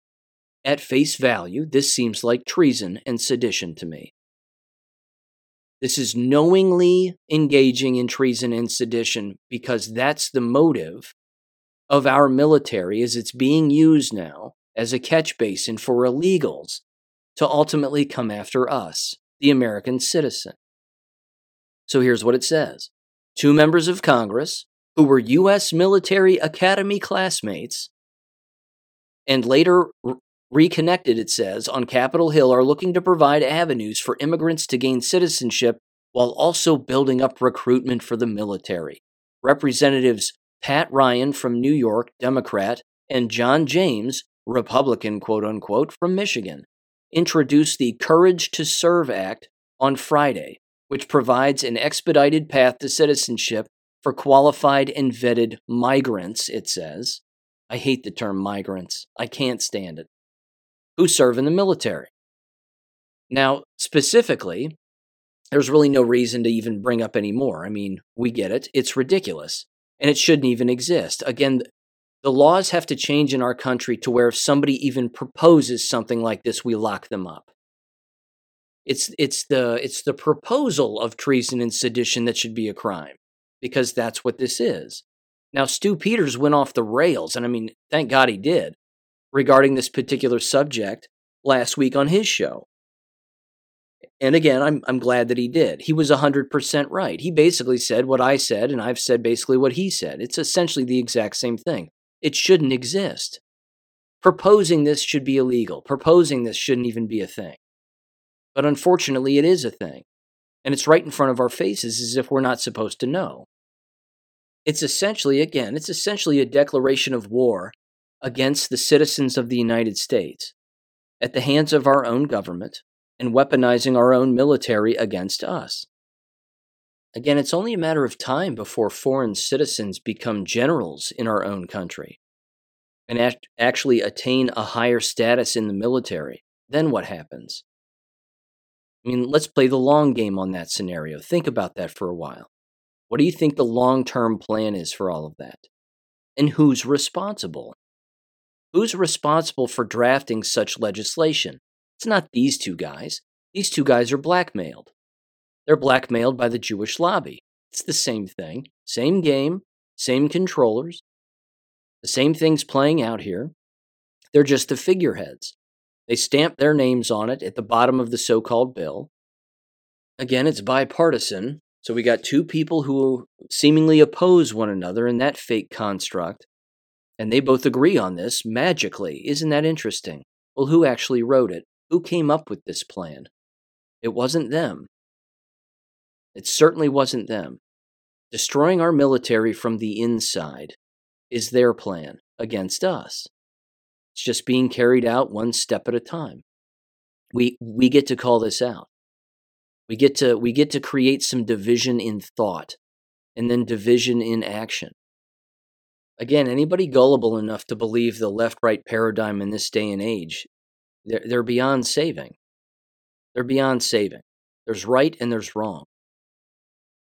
Speaker 2: At face value, this seems like treason and sedition to me. This is knowingly engaging in treason and sedition because that's the motive of our military as it's being used now as a catch basin for illegals to ultimately come after us, the American citizen. So here's what it says. Two members of Congress who were U.S. military academy classmates and later Reconnected, it says, on Capitol Hill are looking to provide avenues for immigrants to gain citizenship while also building up recruitment for the military. Representatives Pat Ryan from New York, Democrat, and John James, Republican, quote unquote, from Michigan, introduced the Courage to Serve Act on Friday, which provides an expedited path to citizenship for qualified and vetted migrants, it says. I hate the term migrants. I can't stand it who serve in the military. Now, specifically, there's really no reason to even bring up any more. I mean, we get it. It's ridiculous. And it shouldn't even exist. Again, the laws have to change in our country to where if somebody even proposes something like this, we lock them up. It's, it's, the, it's the proposal of treason and sedition that should be a crime, because that's what this is. Now, Stu Peters went off the rails, and I mean, thank God he did regarding this particular subject last week on his show. And again, I'm, I'm glad that he did. He was 100% right. He basically said what I said, and I've said basically what he said. It's essentially the exact same thing. It shouldn't exist. Proposing this should be illegal. Proposing this shouldn't even be a thing. But unfortunately, it is a thing. And it's right in front of our faces as if we're not supposed to know. It's essentially, again, it's essentially a declaration of war against the citizens of the United States at the hands of our own government and weaponizing our own military against us. Again, it's only a matter of time before foreign citizens become generals in our own country and act- actually attain a higher status in the military. Then what happens? I mean, let's play the long game on that scenario. Think about that for a while. What do you think the long term plan is for all of that? And who's responsible? Who's responsible for drafting such legislation? It's not these two guys. These two guys are blackmailed. They're blackmailed by the Jewish lobby. It's the same thing, same game, same controllers, the same things playing out here. They're just the figureheads. They stamp their names on it at the bottom of the so called bill. Again, it's bipartisan, so we got two people who seemingly oppose one another in that fake construct. And they both agree on this magically. Isn't that interesting? Well, who actually wrote it? Who came up with this plan? It wasn't them. It certainly wasn't them. Destroying our military from the inside is their plan against us. It's just being carried out one step at a time. We, we get to call this out. We get to, we get to create some division in thought and then division in action. Again, anybody gullible enough to believe the left right paradigm in this day and age, they're, they're beyond saving. They're beyond saving. There's right and there's wrong.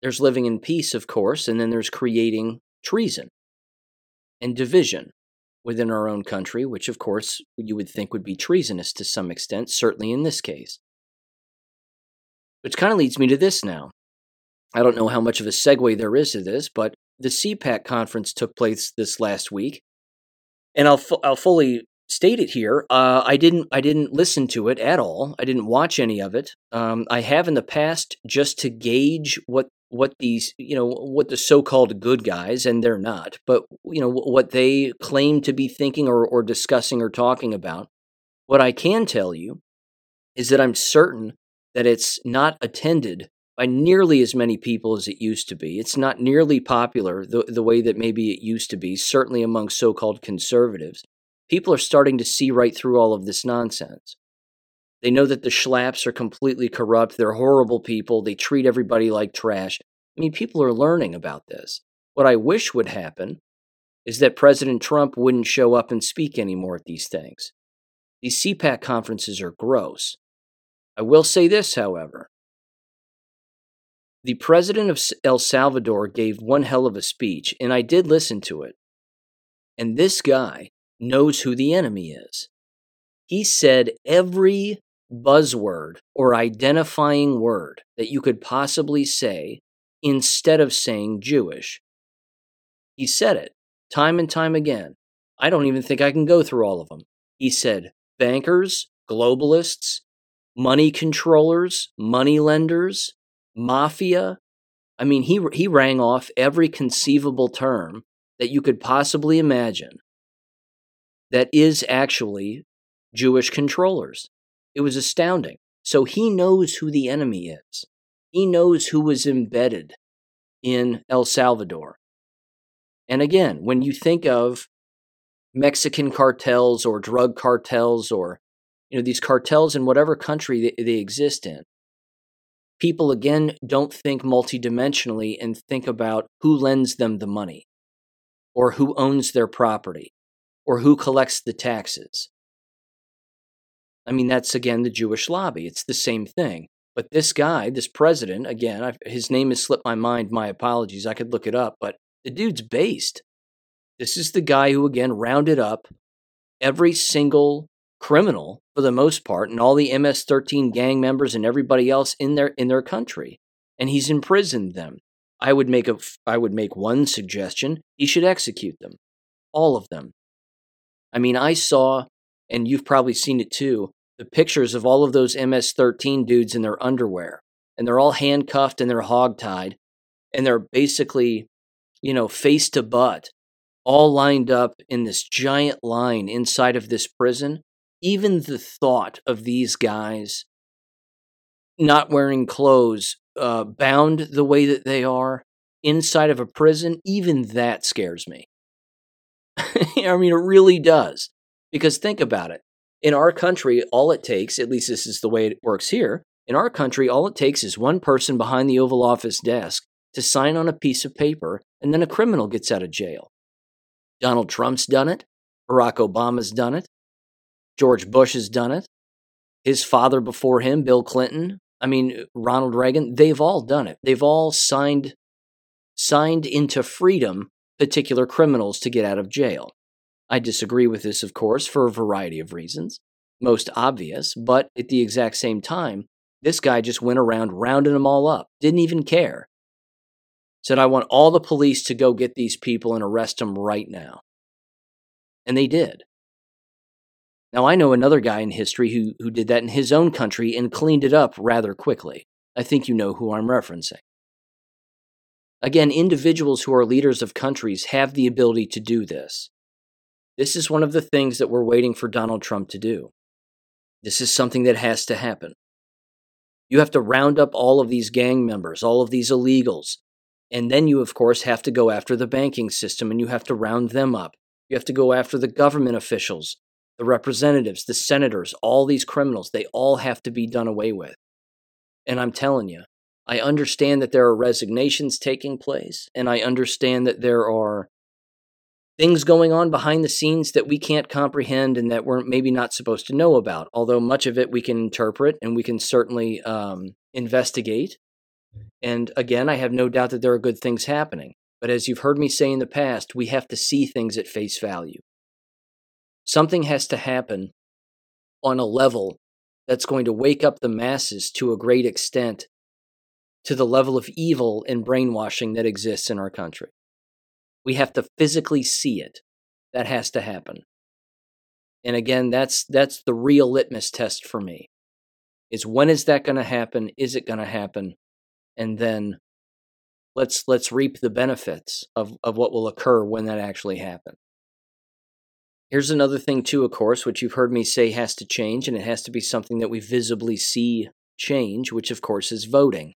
Speaker 2: There's living in peace, of course, and then there's creating treason and division within our own country, which, of course, you would think would be treasonous to some extent, certainly in this case. Which kind of leads me to this now. I don't know how much of a segue there is to this, but the CPAC conference took place this last week, and I'll fu- I'll fully state it here. Uh, I didn't I didn't listen to it at all. I didn't watch any of it. Um, I have in the past just to gauge what what these you know what the so-called good guys and they're not, but you know what they claim to be thinking or, or discussing or talking about. What I can tell you is that I'm certain that it's not attended by nearly as many people as it used to be. It's not nearly popular the, the way that maybe it used to be, certainly among so called conservatives. People are starting to see right through all of this nonsense. They know that the Schlapps are completely corrupt. They're horrible people. They treat everybody like trash. I mean, people are learning about this. What I wish would happen is that President Trump wouldn't show up and speak anymore at these things. These CPAC conferences are gross. I will say this, however. The president of El Salvador gave one hell of a speech, and I did listen to it. And this guy knows who the enemy is. He said every buzzword or identifying word that you could possibly say instead of saying Jewish. He said it time and time again. I don't even think I can go through all of them. He said bankers, globalists, money controllers, money lenders, mafia. I mean, he, he rang off every conceivable term that you could possibly imagine that is actually Jewish controllers. It was astounding. So he knows who the enemy is. He knows who was embedded in El Salvador. And again, when you think of Mexican cartels or drug cartels or you know these cartels in whatever country they, they exist in, people again don't think multidimensionally and think about who lends them the money or who owns their property or who collects the taxes. I mean, that's again the Jewish lobby. It's the same thing. But this guy, this president, again, I've, his name has slipped my mind. My apologies. I could look it up, but the dude's based. This is the guy who, again, rounded up every single criminal for the most part and all the MS-13 gang members and everybody else in their in their country, and he's imprisoned them. I would make a I would make one suggestion: he should execute them, all of them. I mean, I saw, and you've probably seen it too, the pictures of all of those MS-13 dudes in their underwear, and they're all handcuffed and they're hogtied, and they're basically you know, face to butt, all lined up in this giant line inside of this prison, even the thought of these guys not wearing clothes, uh, bound the way that they are inside of a prison, even that scares me. [laughs] I mean, it really does. Because think about it. In our country, all it takes, at least this is the way it works here, in our country, all it takes is one person behind the Oval Office desk to sign on a piece of paper, and then a criminal gets out of jail. Donald Trump's done it. Barack Obama's done it. George Bush has done it. His father before him, Bill Clinton, I mean Ronald Reagan, they've all done it. They've all signed signed into freedom particular criminals to get out of jail. I disagree with this, of course, for a variety of reasons. Most obvious, but at the exact same time, this guy just went around rounding them all up, didn't even care said, I want all the police to go get these people and arrest them right now. And they did. Now, I know another guy in history who, who did that in his own country and cleaned it up rather quickly. I think you know who I'm referencing. Again, individuals who are leaders of countries have the ability to do this. This is one of the things that we're waiting for Donald Trump to do. This is something that has to happen. You have to round up all of these gang members, all of these illegals, and then you, of course, have to go after the banking system and you have to round them up. You have to go after the government officials, the representatives, the senators, all these criminals. They all have to be done away with. And I'm telling you, I understand that there are resignations taking place, and I understand that there are things going on behind the scenes that we can't comprehend and that we're maybe not supposed to know about. Although much of it we can interpret and we can certainly um, investigate and again, I have no doubt that there are good things happening. But as you've heard me say in the past, we have to see things at face value. Something has to happen on a level that's going to wake up the masses to a great extent to the level of evil and brainwashing that exists in our country. We have to physically see it. That has to happen. And again, that's that's the real litmus test for me. Is when is that going to happen? Is it going to happen? and then let's let's reap the benefits of, of what will occur when that actually happens. Here's another thing too, of course, which you've heard me say has to change, and it has to be something that we visibly see change, which of course is voting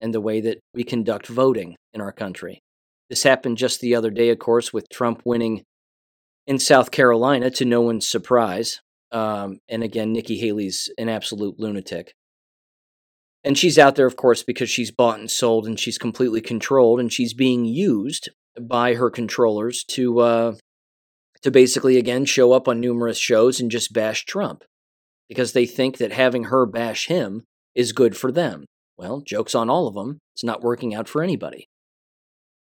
Speaker 2: and the way that we conduct voting in our country. This happened just the other day, of course, with Trump winning in South Carolina to no one's surprise. Um, and again, Nikki Haley's an absolute lunatic. And she's out there, of course, because she's bought and sold and she's completely controlled and she's being used by her controllers to uh, to basically again show up on numerous shows and just bash Trump because they think that having her bash him is good for them. Well, joke's on all of them. It's not working out for anybody.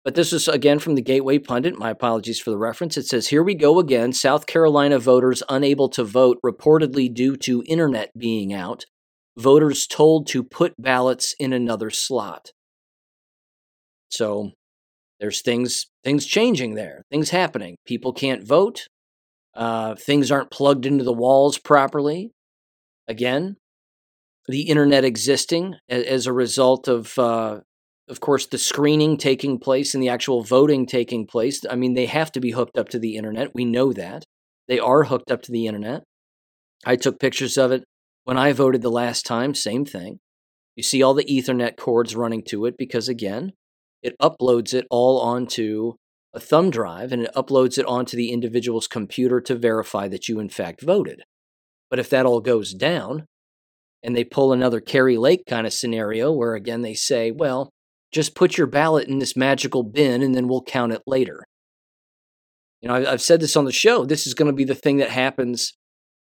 Speaker 2: But this is again from the Gateway Pundit. My apologies for the reference. It says, Here we go again. South Carolina voters unable to vote, reportedly due to internet being out. Voters told to put ballots in another slot. So there's things things changing there, things happening. People can't vote. Uh, things aren't plugged into the walls properly. Again, the internet existing as a result of uh, of course, the screening taking place and the actual voting taking place. I mean, they have to be hooked up to the internet. We know that. They are hooked up to the internet. I took pictures of it when I voted the last time, same thing. You see all the Ethernet cords running to it because, again, it uploads it all onto a thumb drive and it uploads it onto the individual's computer to verify that you, in fact, voted. But if that all goes down and they pull another Kari Lake kind of scenario where, again, they say, well, just put your ballot in this magical bin and then we'll count it later. You know, I've said this on the show. This is going to be the thing that happens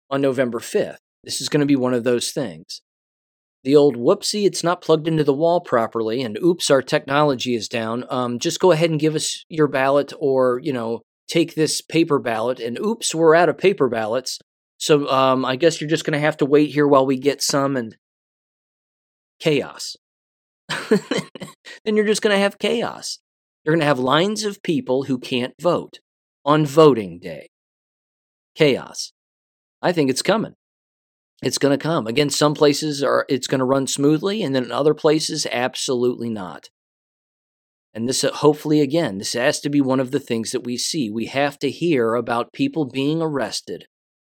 Speaker 2: on November 5th. This is going to be one of those things. The old whoopsie, it's not plugged into the wall properly, and oops, our technology is down. Um, just go ahead and give us your ballot, or, you know, take this paper ballot, and oops, we're out of paper ballots. So um, I guess you're just going to have to wait here while we get some, and chaos. [laughs] then you're just going to have chaos. You're going to have lines of people who can't vote on voting day. Chaos. I think it's coming. It's going to come. Again, some places are it's going to run smoothly and then in other places absolutely not. And this uh, hopefully again, this has to be one of the things that we see. We have to hear about people being arrested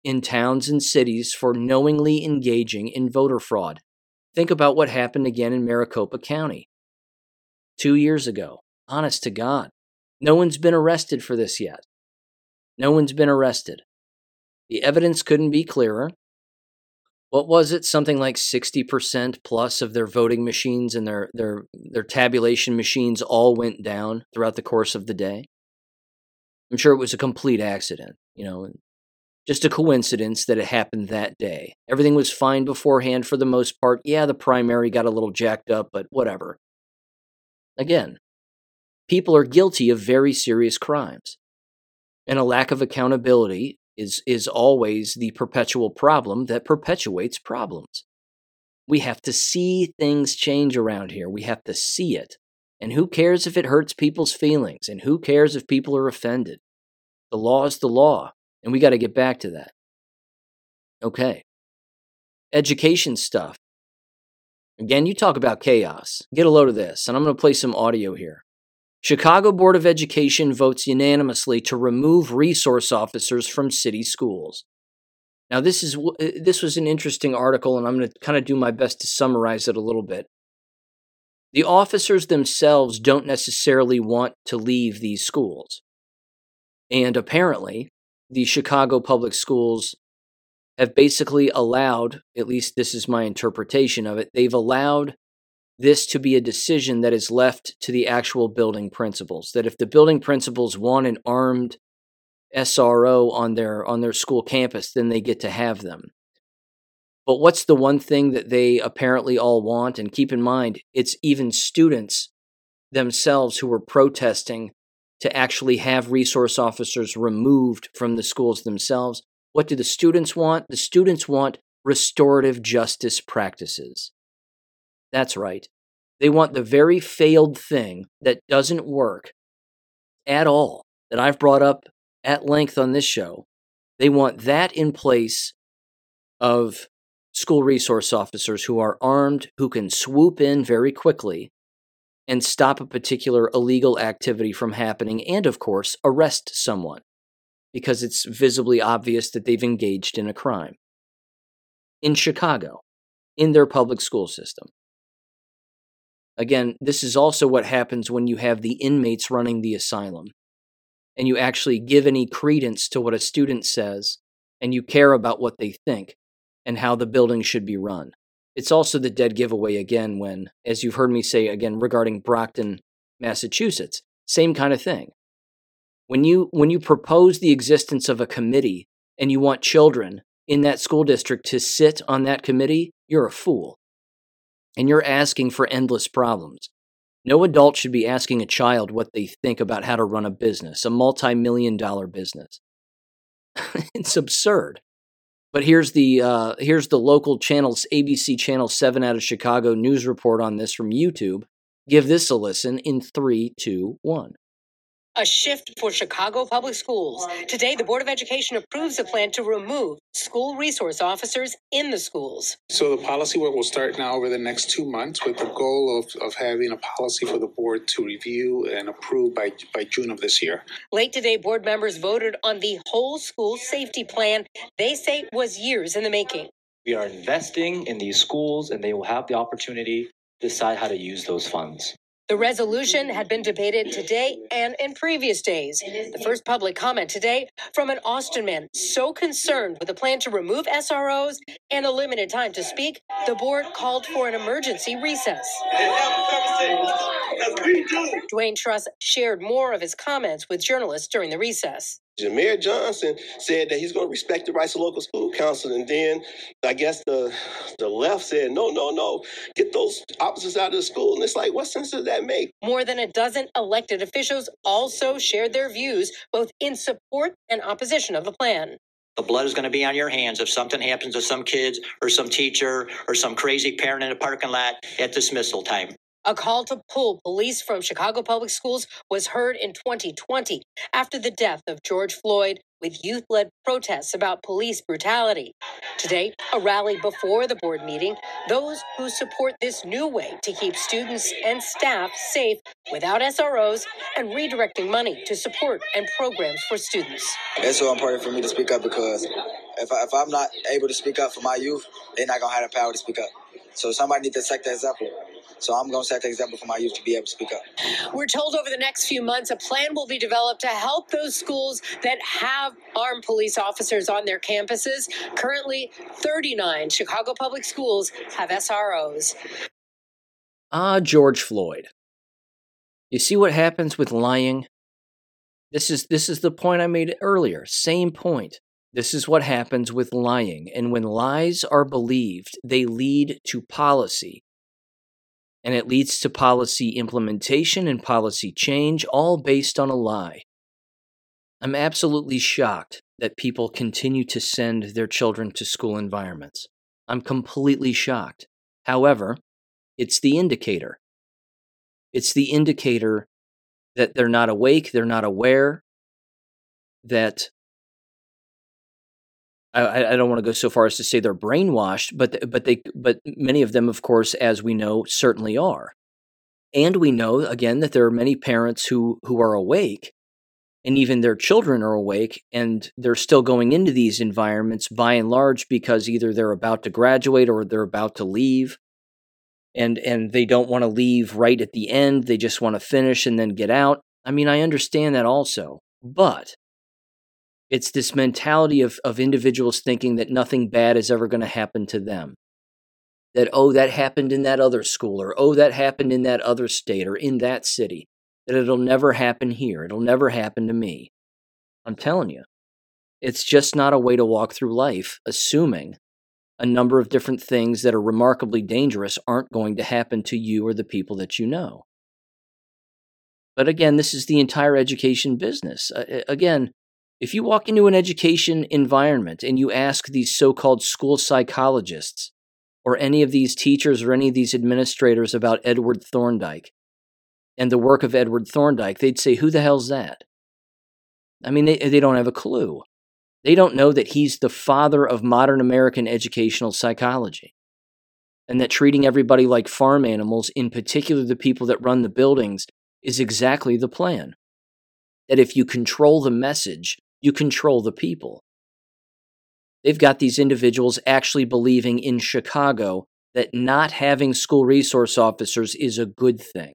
Speaker 2: in towns and cities for knowingly engaging in voter fraud. Think about what happened again in Maricopa County two years ago. Honest to God. No one's been arrested for this yet. No one's been arrested. The evidence couldn't be clearer. What was it? Something like 60% plus of their voting machines and their, their, their tabulation machines all went down throughout the course of the day. I'm sure it was a complete accident, you know, just a coincidence that it happened that day. Everything was fine beforehand for the most part. Yeah, the primary got a little jacked up, but whatever. Again, people are guilty of very serious crimes. And a lack of accountability is, is always the perpetual problem that perpetuates problems. We have to see things change around here. We have to see it. And who cares if it hurts people's feelings? And who cares if people are offended? The law is the law. And we got to get back to that. Okay. Education stuff. Again, you talk about chaos. Get a load of this, and I'm going to play some audio here. Chicago Board of Education votes unanimously to remove resource officers from city schools. Now, this is uh, this was an interesting article, and I'm going to kind of do my best to summarize it a little bit. The officers themselves don't necessarily want to leave these schools. And apparently, the Chicago public schools have basically allowed, at least this is my interpretation of it, they've allowed this to be a decision that is left to the actual building principals. That if the building principals want an armed SRO on their on their school campus, then they get to have them. But what's the one thing that they apparently all want? And keep in mind, it's even students themselves who are protesting to actually have resource officers removed from the schools themselves. What do the students want? The students want restorative justice practices. That's right. They want the very failed thing that doesn't work at all, that I've brought up at length on this show. They want that in place of school resource officers who are armed, who can swoop in very quickly and stop a particular illegal activity from happening, and of course, arrest someone because it's visibly obvious that they've engaged in a crime. In Chicago, in their public school system. Again, this is also what happens when you have the inmates running the asylum and you actually give any credence to what a student says and you care about what they think and how the building should be run. It's also the dead giveaway again when, as you've heard me say again regarding Brockton, Massachusetts, same kind of thing. When you when you propose the existence of a committee and you want children in that school district to sit on that committee, you're a fool. And you're asking for endless problems. No adult should be asking a child what they think about how to run a business, a multi million dollar business. [laughs] it's absurd. But here's the uh, here's the local channels ABC Channel Seven out of Chicago news report on this from YouTube. Give this a listen in three, two, one
Speaker 3: a shift for Chicago Public Schools. Today, the Board of Education approves a plan to remove school resource officers in the schools.
Speaker 4: So, the policy work will start now over the next two months with the goal of, of having a policy for the board to review and approve by, by June of this year.
Speaker 3: Late today, board members voted on the whole school safety plan they say was years in the making.
Speaker 5: We are investing in these schools, and they will have the opportunity to decide how to use those funds.
Speaker 3: The resolution had been debated today and in previous days. The first public comment today from an Austin man so concerned with the plan to remove SROs and a limited time to speak, the board called for an emergency recess. Dwayne Truss shared more of his comments with journalists during the recess.
Speaker 6: Jameer Johnson said that he's going to respect the rights of local school council, and then I guess the the left said, no, no, no, get those officers out of the school. And it's like, what sense does that make?
Speaker 3: More than a dozen elected officials also shared their views, both in support and opposition of the plan.
Speaker 7: The blood is going to be on your hands if something happens to some kids or some teacher or some crazy parent in a parking lot at dismissal time.
Speaker 3: A call to pull police from Chicago Public Schools was heard in 2020 after the death of George Floyd with youth led protests about police brutality. Today, a rally before the board meeting. Those who support this new way to keep students and staff safe without SROs and redirecting money to support and programs for students.
Speaker 8: It's so important for me to speak up because if, I, if I'm not able to speak up for my youth, they're not going to have the power to speak up. So somebody needs to set the example. So I'm going to set the example for my youth to be able to speak up.
Speaker 3: We're told over the next few months a plan will be developed to help those schools that have armed police officers on their campuses. Currently, 39 Chicago public schools have SROs.
Speaker 2: Ah, George Floyd. You see what happens with lying? This is this is the point I made earlier. Same point. This is what happens with lying. And when lies are believed, they lead to policy and it leads to policy implementation and policy change, all based on a lie. I'm absolutely shocked that people continue to send their children to school environments. I'm completely shocked. However, it's the indicator. It's the indicator that they're not awake, they're not aware, that I, I don't want to go so far as to say they're brainwashed, but but they but many of them, of course, as we know, certainly are. And we know again that there are many parents who who are awake, and even their children are awake, and they're still going into these environments by and large because either they're about to graduate or they're about to leave, and and they don't want to leave right at the end. They just want to finish and then get out. I mean, I understand that also, but it's this mentality of, of individuals thinking that nothing bad is ever going to happen to them. That, oh, that happened in that other school, or oh, that happened in that other state, or in that city. That it'll never happen here. It'll never happen to me. I'm telling you, it's just not a way to walk through life, assuming a number of different things that are remarkably dangerous aren't going to happen to you or the people that you know. But again, this is the entire education business. Uh, again, if you walk into an education environment and you ask these so called school psychologists or any of these teachers or any of these administrators about Edward Thorndike and the work of Edward Thorndike, they'd say, Who the hell's that? I mean, they, they don't have a clue. They don't know that he's the father of modern American educational psychology and that treating everybody like farm animals, in particular the people that run the buildings, is exactly the plan. That if you control the message, you control the people. They've got these individuals actually believing in Chicago that not having school resource officers is a good thing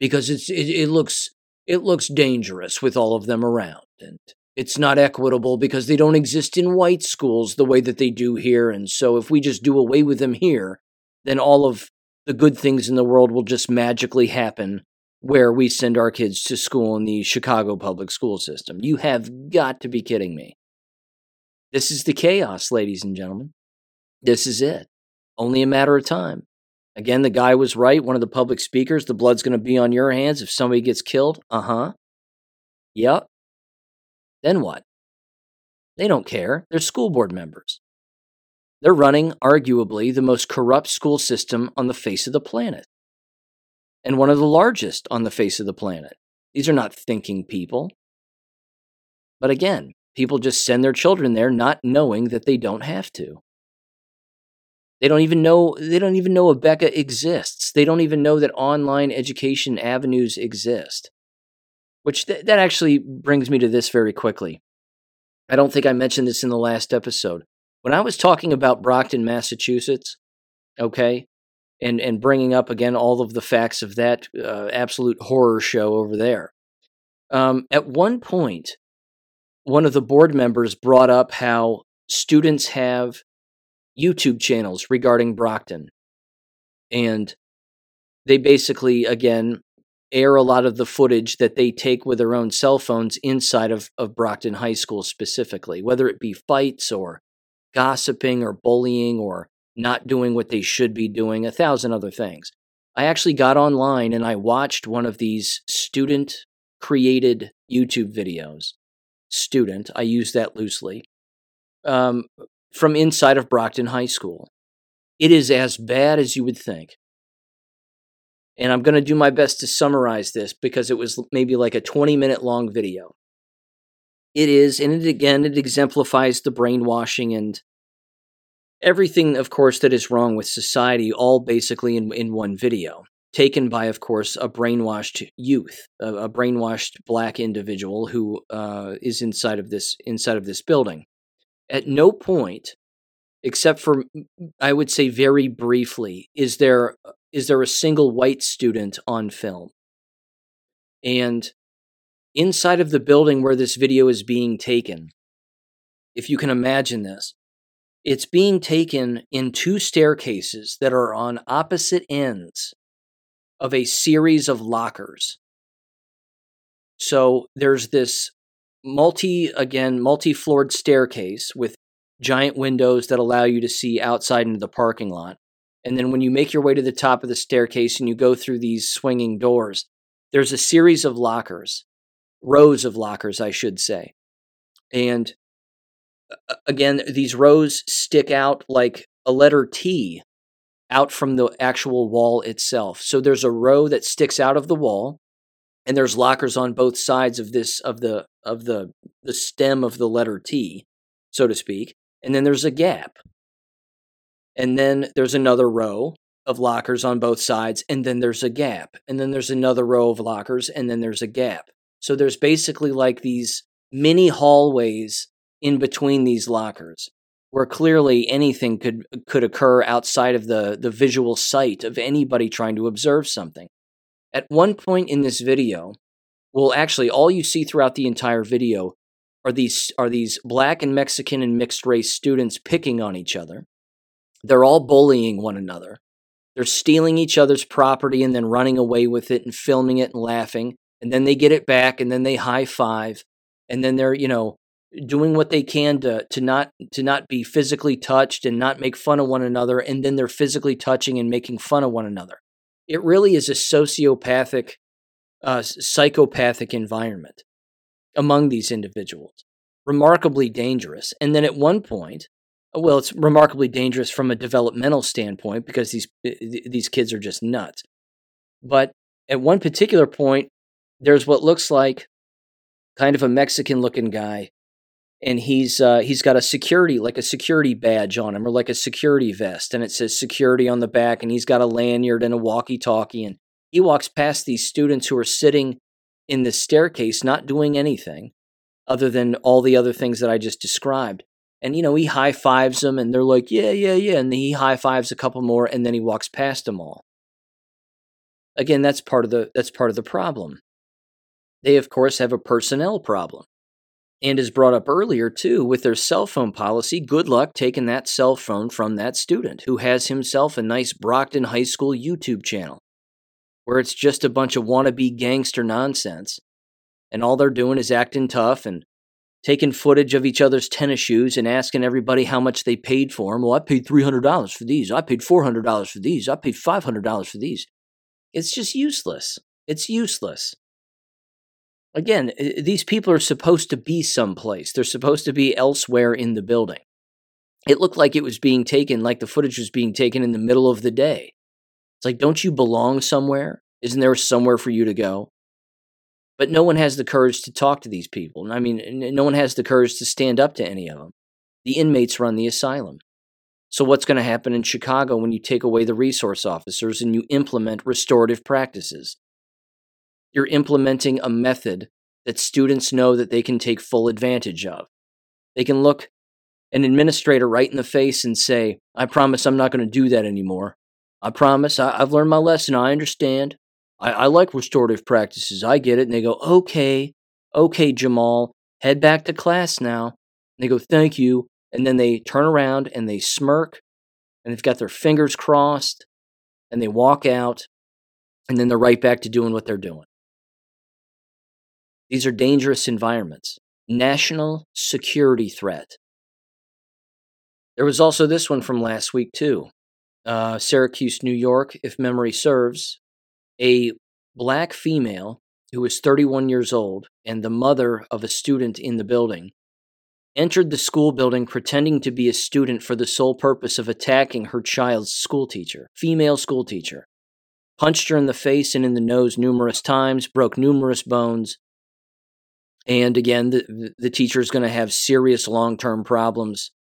Speaker 2: because it's it, it looks it looks dangerous with all of them around and it's not equitable because they don't exist in white schools the way that they do here. And so if we just do away with them here, then all of the good things in the world will just magically happen where we send our kids to school in the Chicago public school system. You have got to be kidding me. This is the chaos, ladies and gentlemen. This is it. Only a matter of time. Again, the guy was right. One of the public speakers, the blood's going to be on your hands if somebody gets killed. Uh huh. Yep. Then what? They don't care. They're school board members. They're running, arguably, the most corrupt school system on the face of the planet, and one of the largest on the face of the planet. These are not thinking people. But again, people just send their children there not knowing that they don't have to. They don't even know they don't even know Abeka exists. They don't even know that online education avenues exist. Which th- that actually brings me to this very quickly. I don't think I mentioned this in the last episode. When I was talking about Brockton, Massachusetts, okay, and and bringing up again all of the facts of that uh, absolute horror show over there. Um, at one point, one of the board members brought up how students have YouTube channels regarding Brockton, and they basically again air a lot of the footage that they take with their own cell phones inside of, of Brockton High School specifically, whether it be fights or gossiping or bullying or not doing what they should be doing, a thousand other things. I actually got online and I watched one of these student created YouTube videos. Student, I use that loosely, um, from inside of Brockton High School. It is as bad as you would think. And I'm going to do my best to summarize this because it was maybe like a 20 minute long video. It is, and it again, it exemplifies the brainwashing and everything, of course, that is wrong with society, all basically in, in one video. Taken by, of course, a brainwashed youth, a, a brainwashed black individual who uh, is inside of this inside of this building. At no point, except for I would say very briefly, is there is there a single white student on film. And inside of the building where this video is being taken, if you can imagine this, it's being taken in two staircases that are on opposite ends of a series of lockers. So there's this multi, again, multi floored staircase with giant windows that allow you to see outside into the parking lot. And then when you make your way to the top of the staircase and you go through these swinging doors, there's a series of lockers, rows of lockers, I should say. And again, these rows stick out like a letter T out from the actual wall itself. So there's a row that sticks out of the wall and there's lockers on both sides of this of the of the the stem of the letter T, so to speak. And then there's a gap and then there's another row of lockers on both sides, and then there's a gap, and then there's another row of lockers, and then there's a gap. So there's basically like these mini hallways in between these lockers where clearly anything could could occur outside of the the visual sight of anybody trying to observe something. At one point in this video, well actually all you see throughout the entire video are these are these black and Mexican and mixed race students picking on each other. They're all bullying one another. They're stealing each other's property and then running away with it and filming it and laughing. And then they get it back and then they high five. And then they're, you know, doing what they can to to not to not be physically touched and not make fun of one another and then they're physically touching and making fun of one another. It really is a sociopathic uh, psychopathic environment among these individuals. Remarkably dangerous. And then at one point well, it's remarkably dangerous from a developmental standpoint because these eh, these kids are just nuts. But at one particular point, there's what looks like kind of a Mexican looking guy, and he's uh, he's got a security like a security badge on him or like a security vest, and it says security on the back, and he's got a lanyard and a walkie talkie, and he walks past these students who are sitting in the staircase, not doing anything other than all the other things that I just described and, you know, he high fives them and they're like, yeah, yeah, yeah. And he high fives a couple more and then he walks past them all. Again, that's part of the that's part of the problem. They of course have a personnel problem. And as brought up earlier, too, with their cell phone policy, good luck taking that cell phone from that student who has himself a nice Brockton High School YouTube channel where it's just a bunch of wannabe gangster nonsense. And all they're doing is acting tough and taking footage of each other's tennis shoes and asking everybody how much they paid for them. Well, I paid $300 for these. I paid $400 for these. I paid $500 for these. It's just useless. It's useless. Again, these people are supposed to be someplace. They're supposed to be elsewhere in the building. It looked like it was being taken, like the footage was being taken in the middle of the day. It's like, don't you belong somewhere? Isn't there somewhere for you to go? But no one has the courage to talk to these people. I mean, no one has the courage to stand up to any of them. The inmates run the asylum. So, what's going to happen in Chicago when you take away the resource officers and you implement restorative practices? You're implementing a method that students know that they can take full advantage of. They can look an administrator right in the face and say, I promise I'm not going to do that anymore. I promise I, have learned my lesson. I understand. I, I like restorative practices. I get it. And they go, okay, okay, Jamal, head back to class now. And they go, thank you. And then they turn around and they smirk and they've got their fingers crossed and they walk out and then they're right back to doing what they're doing. These are dangerous environments. National security threat. There was also this one from last week, too. Uh, Syracuse, New York, if memory serves a black female who was 31 years old and the mother of a student in the building entered the school building pretending to be a student for the sole purpose of attacking her child's school teacher, female school teacher. Punched her in the face and in the nose numerous times, broke numerous bones. And again, the, the teacher is going to have serious long term problems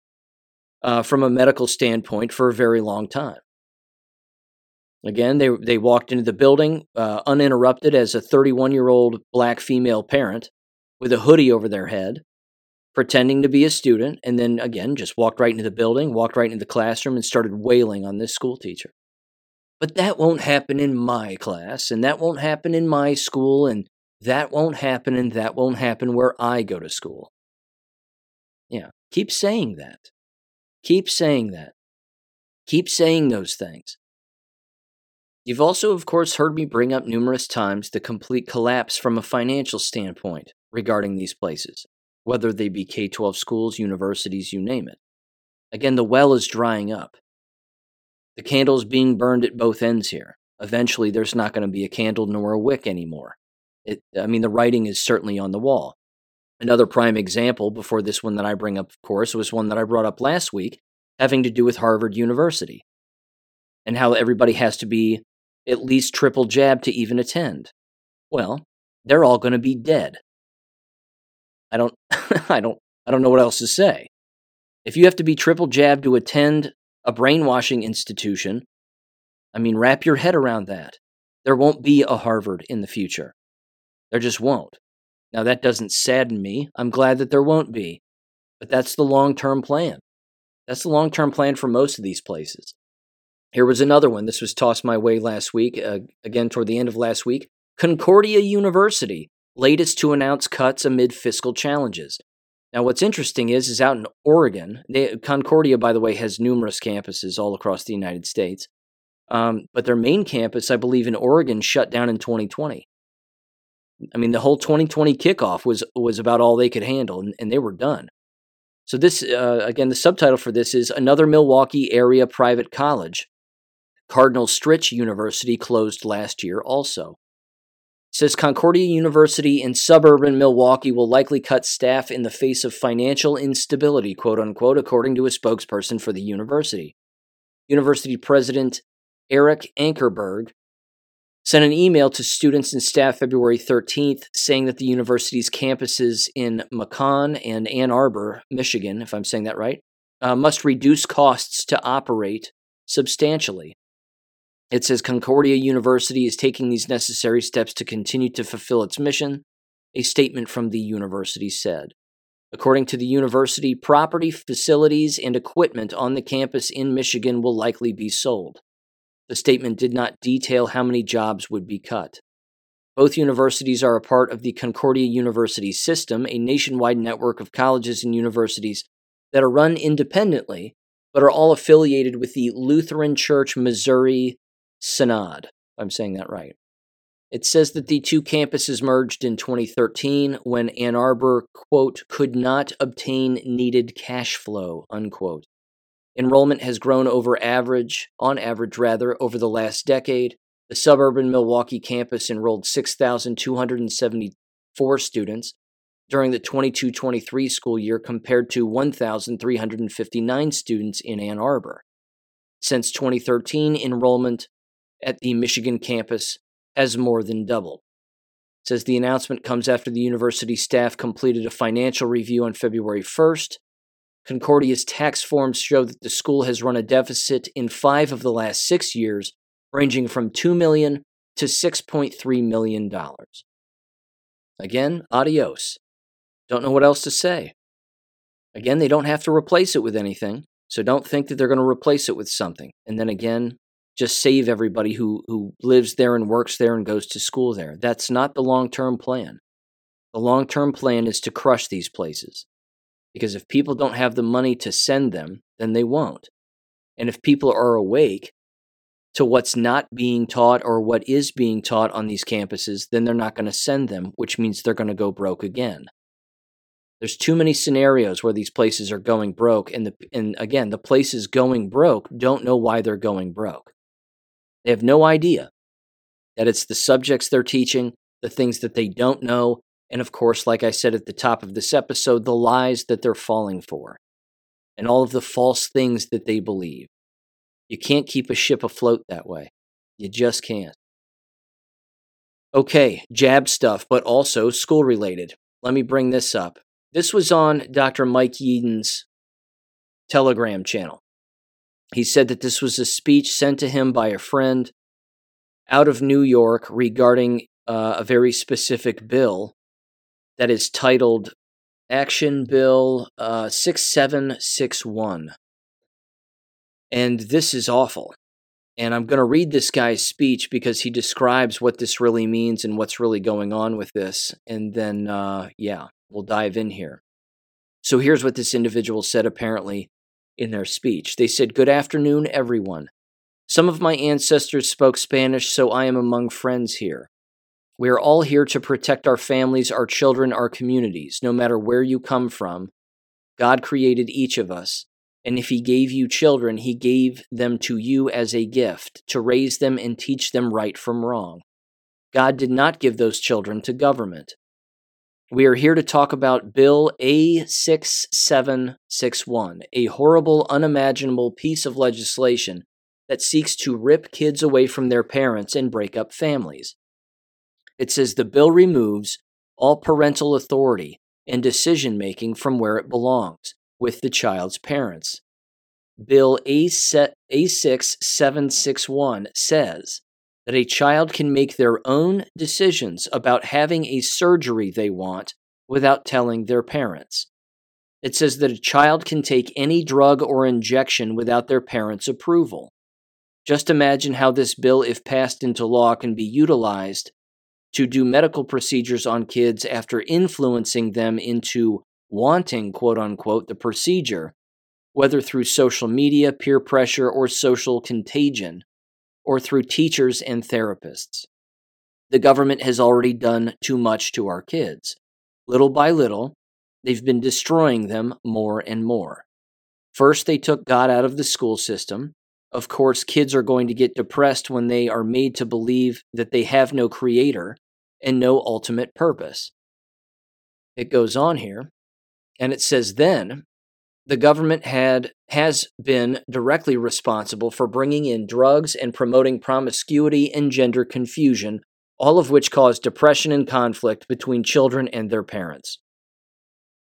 Speaker 2: uh, from a medical standpoint for a very long time. Again, they, they walked into the building uh, uninterrupted as a 31 year old black female parent with a hoodie over their head, pretending to be a student, and then again just walked right into the building, walked right into the classroom, and started wailing on this school teacher. But that won't happen in my class, and that won't happen in my school, and that won't happen, and that won't happen where I go to school. Yeah, keep saying that. Keep saying that. Keep saying those things. You've also, of course, heard me bring up numerous times the complete collapse from a financial standpoint regarding these places, whether they be K 12 schools, universities, you name it. Again, the well is drying up. The candle's being burned at both ends here. Eventually, there's not going to be a candle nor a wick anymore. It, I mean, the writing is certainly on the wall. Another prime example, before this one that I bring up, of course, was one that I brought up last week, having to do with Harvard University and how everybody has to be at least triple jab to even attend. Well, they're all going to be dead. I don't [laughs] I don't I don't know what else to say. If you have to be triple jabbed to attend a brainwashing institution, I mean wrap your head around that. There won't be a Harvard in the future. There just won't. Now that doesn't sadden me. I'm glad that there won't be. But that's the long-term plan. That's the long-term plan for most of these places. Here was another one. This was tossed my way last week, uh, again toward the end of last week. Concordia University, latest to announce cuts amid fiscal challenges. Now, what's interesting is, is out in Oregon. They, Concordia, by the way, has numerous campuses all across the United States, um, but their main campus, I believe, in Oregon, shut down in 2020. I mean, the whole 2020 kickoff was was about all they could handle, and, and they were done. So this, uh, again, the subtitle for this is another Milwaukee area private college Cardinal Stritch University closed last year also. It says Concordia University in suburban Milwaukee will likely cut staff in the face of financial instability, quote unquote, according to a spokesperson for the university. University President Erik Ankerberg sent an email to students and staff February 13th saying that the university's campuses in Mequon and Ann Arbor, Michigan, if I'm saying that right, uh, must reduce costs to operate substantially. It says Concordia University is taking these necessary steps to continue to fulfill its mission, a statement from the university said. According to the university, property, facilities, and equipment on the campus in Michigan will likely be sold. The statement did not detail how many jobs would be cut. Both universities are a part of the Concordia University System, a nationwide network of colleges and universities that are run independently, but are all affiliated with the Lutheran Church Missouri Synod. I'm saying that right. It says that the two campuses merged in 2013 when Ann Arbor, quote, could not obtain needed cash flow, unquote. Enrollment has grown over average, on average rather, over the last decade. The suburban Milwaukee campus enrolled 6,274 students during the 22 23 school year compared to 1,359 students in Ann Arbor. Since 2013, enrollment at the Michigan campus has more than doubled. It says the announcement comes after the university staff completed a financial review on February 1st. Concordia's tax forms show that the school has run a deficit in five of the last six years, ranging from 2 million to $6.3 million. Again, adios. Don't know what else to say. Again, they don't have to replace it with anything, so don't think that they're going to replace it with something. And then again, just save everybody who, who lives there and works there and goes to school there. That's not the long term plan. The long term plan is to crush these places. Because if people don't have the money to send them, then they won't. And if people are awake to what's not being taught or what is being taught on these campuses, then they're not going to send them, which means they're going to go broke again. There's too many scenarios where these places are going broke, and the and again, the places going broke don't know why they're going broke. They have no idea that it's the subjects they're teaching, the things that they don't know, and of course, like I said at the top of this episode, the lies that they're falling for, and all of the false things that they believe. You can't keep a ship afloat that way. You just can't. Okay, jab stuff, but also school related. Let me bring this up. This was on Dr. Mike Yeadon's Telegram channel. He said that this was a speech sent to him by a friend out of New York regarding uh, a very specific bill that is titled Action Bill uh, 6761. And this is awful. And I'm going to read this guy's speech because he describes what this really means and what's really going on with this. And then, uh, yeah, we'll dive in here. So here's what this individual said apparently in their speech. They said, Good afternoon, everyone. Some of my ancestors spoke Spanish, so I am among friends here. We are all here to protect our families, our children, our communities, no matter where you come from. God created each of us, and if He gave you children, He gave them to you as a gift to raise them and teach them right from wrong. God did not give those children to government. We are here to talk about Bill A6761, a horrible, unimaginable piece of legislation that seeks to rip kids away from their parents and break up families. It says the bill removes all parental authority and decision making from where it belongs, with the child's parents. Bill A6761 says that a child can make their own decisions about having a surgery they want without telling their parents. It says that a child can take any drug or injection without their parents' approval. Just imagine how this bill, if passed into law, can be utilized to do medical procedures on kids after influencing them into wanting, quote unquote, the procedure, whether through social media, peer pressure, or social contagion or through teachers and therapists. The government has already done too much to our kids. Little by little, they've been destroying them more and more. First, they took God out of the school system. Of course, kids are going to get depressed when they are made to believe that they have no creator and no ultimate purpose. It goes on here, and it says, Then the government had has been directly responsible for bringing in drugs and promoting promiscuity and gender confusion, all of which caused depression and conflict between children and their parents.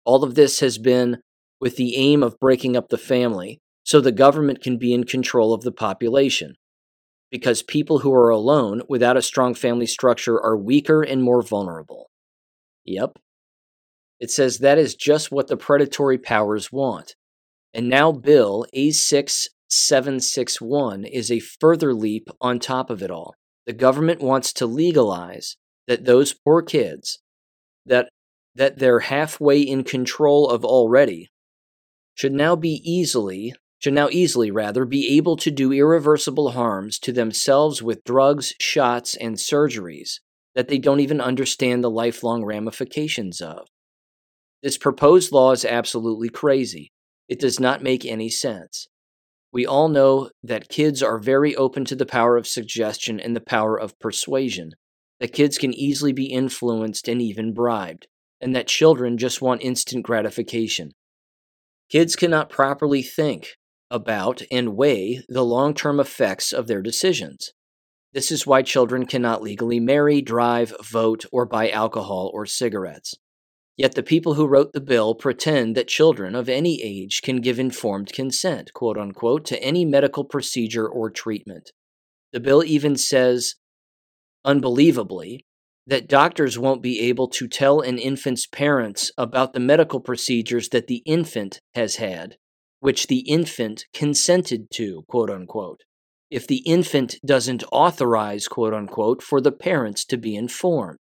Speaker 2: All of this has been with the aim of breaking up the family so the government can be in control of the population. Because people who are alone without a strong family structure are weaker and more vulnerable. Yep, it says that is just what the predatory powers want. And now Bill A6761 is a further leap on top of it all. The government wants to legalize that those poor kids that that they're halfway in control of already should now be easily should now easily rather be able to do irreversible harms to themselves with drugs, shots, and surgeries that they don't even understand the lifelong ramifications of. This proposed law is absolutely crazy. It does not make any sense. We all know that kids are very open to the power of suggestion and the power of persuasion, that kids can easily be influenced and even bribed, and that children just want instant gratification. Kids cannot properly think about and weigh the long term effects of their decisions. This is why children cannot legally marry, drive, vote, or buy alcohol or cigarettes. Yet the people who wrote the bill pretend that children of any age can give informed consent, quote unquote, to any medical procedure or treatment. The bill even says, unbelievably, that doctors won't be able to tell an infant's parents about the medical procedures that the infant has had, which the infant consented to, quote unquote, if the infant doesn't authorize, quote unquote, for the parents to be informed.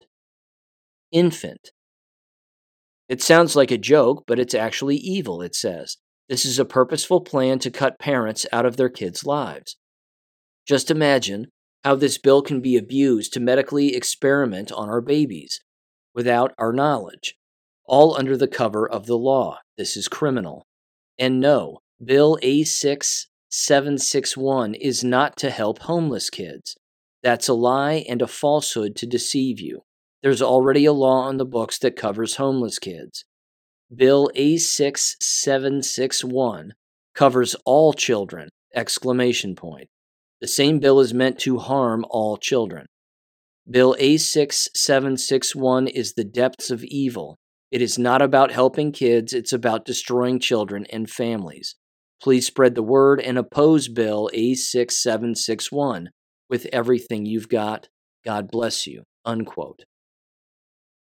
Speaker 2: Infant it sounds like a joke, but it's actually evil, it says. This is a purposeful plan to cut parents out of their kids' lives. Just imagine how this bill can be abused to medically experiment on our babies without our knowledge, all under the cover of the law. This is criminal. And no, Bill A6761 is not to help homeless kids. That's a lie and a falsehood to deceive you. There's already a law on the books that covers homeless kids. Bill A6761 covers all children! Exclamation point. The same bill is meant to harm all children. Bill A6761 is the depths of evil. It is not about helping kids, it's about destroying children and families. Please spread the word and oppose Bill A6761 with everything you've got. God bless you. Unquote.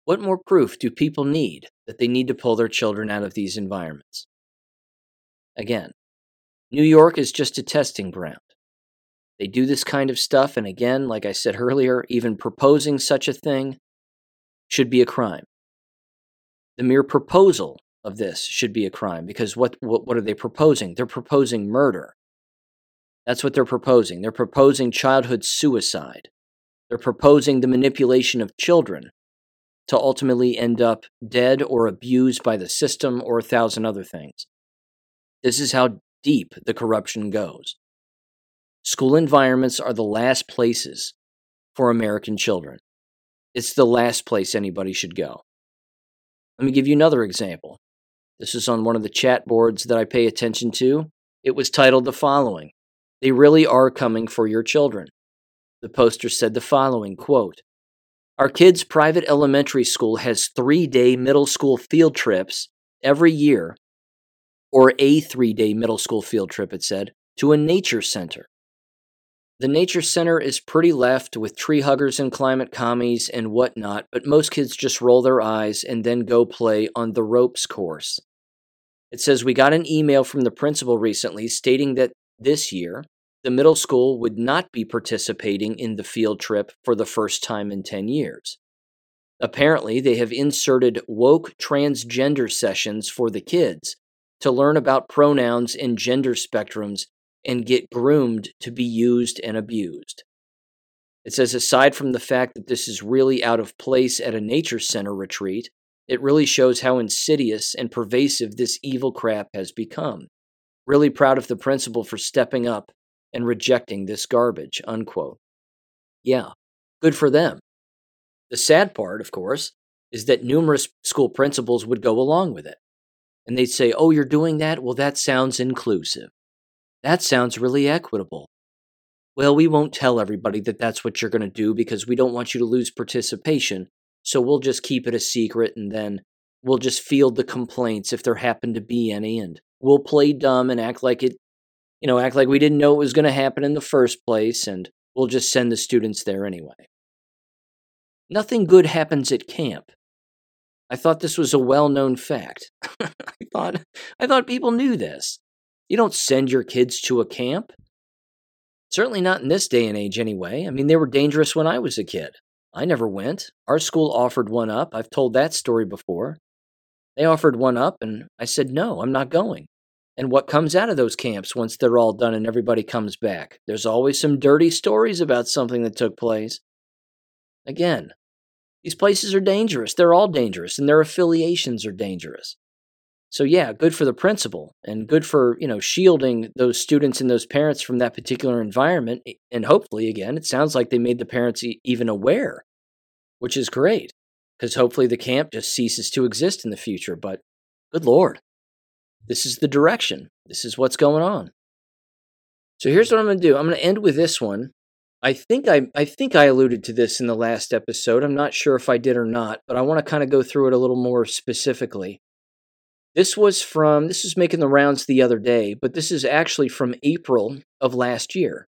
Speaker 2: What more proof do people need that they need to pull their children out of these environments? Again, New York is just a testing ground. They do this kind of stuff, and again, like I said earlier, even proposing such a thing should be a crime. The mere proposal of this should be a crime because what, what, what are they proposing? They're proposing murder. That's what they're proposing. They're proposing childhood suicide. They're proposing the manipulation of children to ultimately end up dead or abused by the system or a thousand other things. This is how deep the corruption goes. School environments are the last places for American children. It's the last place anybody should go. Let me give you another example. This is on one of the chat boards that I pay attention to. It was titled the following They really are coming for your children. The poster said the following quote, our kids' private elementary school has three day middle school field trips every year, or a three day middle school field trip, it said, to a nature center. The nature center is pretty left with tree huggers and climate commies and whatnot, but most kids just roll their eyes and then go play on the ropes course. It says we got an email from the principal recently stating that this year, the middle school would not be participating in the field trip for the first time in 10 years. Apparently, they have inserted woke transgender sessions for the kids to learn about pronouns and gender spectrums and get groomed to be used and abused. It says, aside from the fact that this is really out of place at a nature center retreat, it really shows how insidious and pervasive this evil crap has become. Really proud of the principal for stepping up and rejecting this garbage, unquote. Yeah, good for them. The sad part, of course, is that numerous school principals would go along with it. And they'd say, Oh, you're doing that? Well, that sounds inclusive. That sounds really equitable. Well, we won't tell everybody that that's what you're going to do because we don't want you to lose participation. So we'll just keep it a secret and then we'll just field the complaints if there happen to be any. And we'll play dumb and act like it you know, act like we didn't know it was going to happen in the first place, and we'll just send the students there anyway. Nothing good happens at camp. I thought this was a well-known fact. [laughs] I thought I thought people knew this. You don't send your kids to a camp. Certainly not in this day and age anyway. I mean, they were dangerous when I was a kid. I never went. Our school offered one up. I've told that story before. They offered one up, and I said, no, I'm not going. And what comes out of those camps once they're all done and everybody comes back? There's always some dirty stories about something that took place. Again, these places are dangerous. They're all dangerous, and their affiliations are dangerous. So yeah, good for the principal and good for, you know, shielding those students and those parents from that particular environment. And hopefully, again, it sounds like they made the parents e- even aware, which is great because hopefully the camp just ceases to exist in the future. But good Lord, this is the direction. This is what's going on. So here's what I'm going to do. I'm going to end with this one. I think I I think I alluded to this in the last episode. I'm not sure if I did or not, but I want to kind of go through it a little more specifically. This was from, this is making the rounds the other day, but this is actually from April of last year.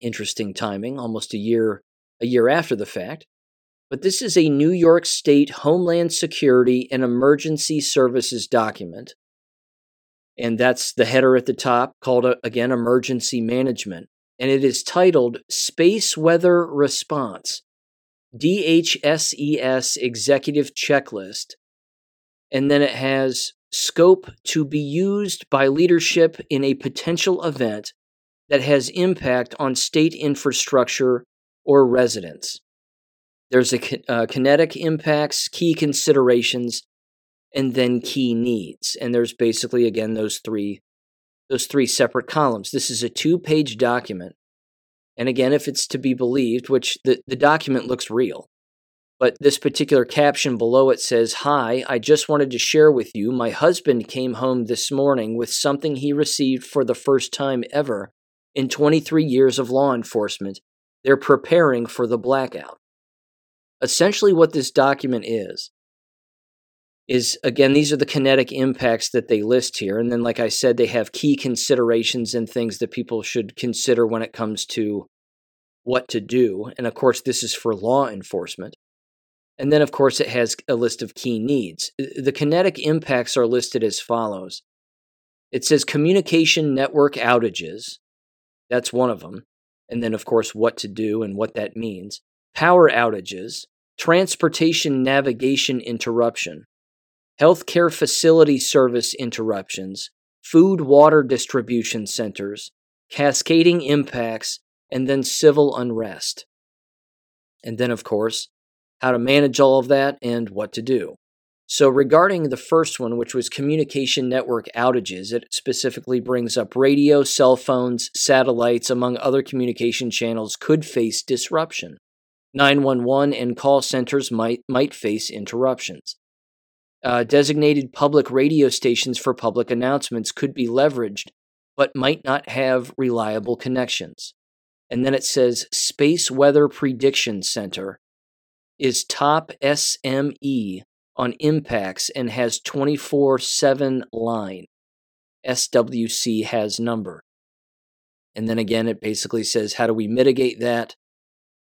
Speaker 2: Interesting timing, almost a year, a year after the fact. But this is a New York State Homeland Security and Emergency Services document. And that's the header at the top called, uh, again, Emergency Management. And it is titled Space Weather Response DHSES Executive Checklist and then it has scope to be used by leadership in a potential event that has impact on state infrastructure or residents. There's a uh, kinetic impacts, key considerations, and then key needs. And there's basically again those three those three separate columns. This is a two-page document. And again, if it's to be believed, which the, the document looks real, but this particular caption below it says, Hi, I just wanted to share with you my husband came home this morning with something he received for the first time ever in 23 years of law enforcement. They're preparing for the blackout. Essentially, what this document is, is again, these are the kinetic impacts that they list here. And then, like I said, they have key considerations and things that people should consider when it comes to what to do. And of course, this is for law enforcement. And then, of course, it has a list of key needs. Uh, the kinetic impacts are listed as follows it says communication network outages. That's one of them. And then, of course, what to do and what that means. Power outages, transportation navigation interruption, healthcare facility service interruptions, food water distribution centers, cascading impacts, and then civil unrest. And then, of course, how to manage all of that, and what to do. So, regarding the first one, which was communication network outages, it specifically brings up radio, cell phones, satellites, among other communication channels could face disruption. 911 and call centers might, might face interruptions. Uh, designated public radio stations for public announcements could be leveraged, but might not have reliable connections. And then it says Space Weather Prediction Center is top SME on impacts and has 24 7 line. SWC has number. And then again, it basically says, how do we mitigate that?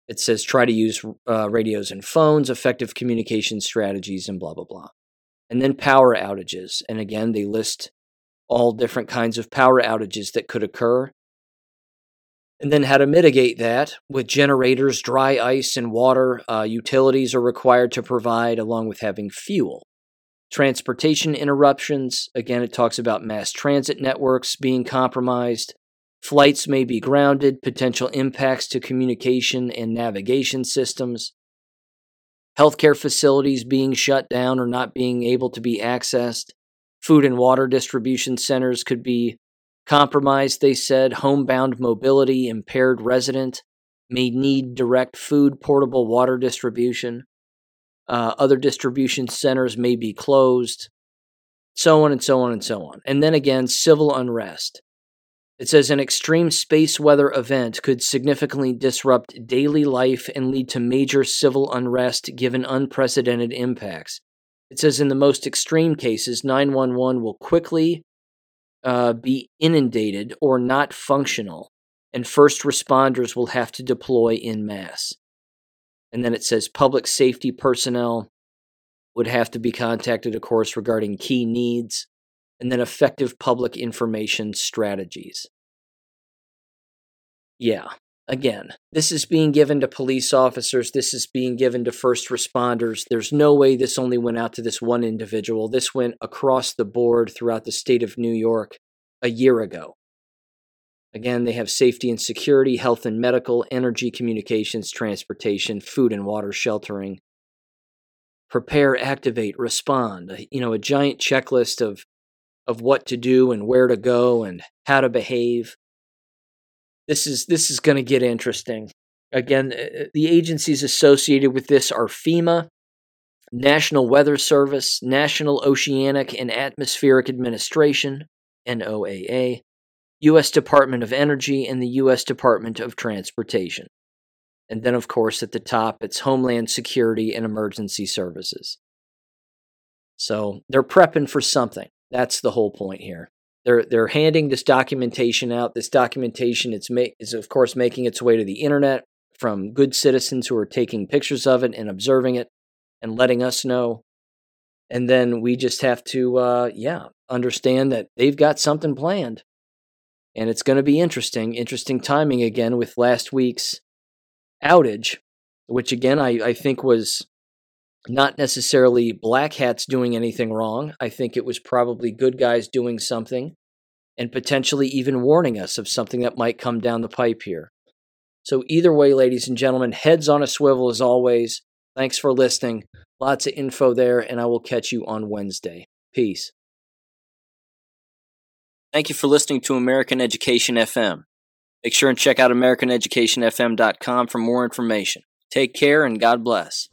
Speaker 2: It says, try to use uh, radios and phones, effective communication strategies, and blah, blah, blah. And then power outages. And again, they list all different kinds of power outages that could occur and then how to mitigate that with generators, dry ice, and water. Uh, utilities are required to provide, along with having fuel. Transportation interruptions. Again, it talks about mass transit networks being compromised. Flights may be grounded, potential impacts to communication and navigation systems. Healthcare facilities being shut down or not being able to be accessed. Food and water distribution centers could be Compromised, they said, homebound mobility, impaired resident may need direct food, portable water distribution. Uh, other distribution centers may be closed, so on and so on and so on. And then again, civil unrest. It says an extreme space weather event could significantly disrupt daily life and lead to major civil unrest given unprecedented impacts. It says in the most extreme cases, 911 will quickly uh, be inundated or not functional, and first responders will have to deploy in mass. And then it says public safety personnel would have to be contacted, of course, regarding key needs, and then effective public information strategies. Yeah. Again, this is being given to police officers, this is being given to first responders. There's no way this only went out to this one individual. This went across the board throughout the state of New York a year ago. Again, they have safety and security, health and medical, energy, communications, transportation, food and water sheltering. Prepare, activate, respond. Uh, you know, a giant checklist of of what to do and where to go and how to behave. This is this is going to get interesting. Again, uh, uh, the agencies associated with this are FEMA, National Weather Service, National Oceanic and Atmospheric Administration, NOAA, U.S. Department of Energy, and the U.S. Department of Transportation. And then, of course, at the top, it's Homeland Security and Emergency Services. So they're prepping for something. That's the whole point here. They're they're handing this documentation out. This documentation it's ma- is of course making its way to the internet from good citizens who are taking pictures of it and observing it and letting us know. And then we just have to uh, yeah understand that they've got something planned, and it's going to be interesting. Interesting timing again with last week's outage, which again I, I think was not necessarily black hats doing anything wrong. I think it was probably good guys doing something and potentially even warning us of something that might come down the pipe here. So, either way, ladies and gentlemen, heads on a swivel as always. Thanks for listening. Lots of info there, and I will catch you on Wednesday. Peace.
Speaker 1: Thank you for listening to American Education FM. Make sure and check out AmericanEducationFM.com for more information. Take care and God bless.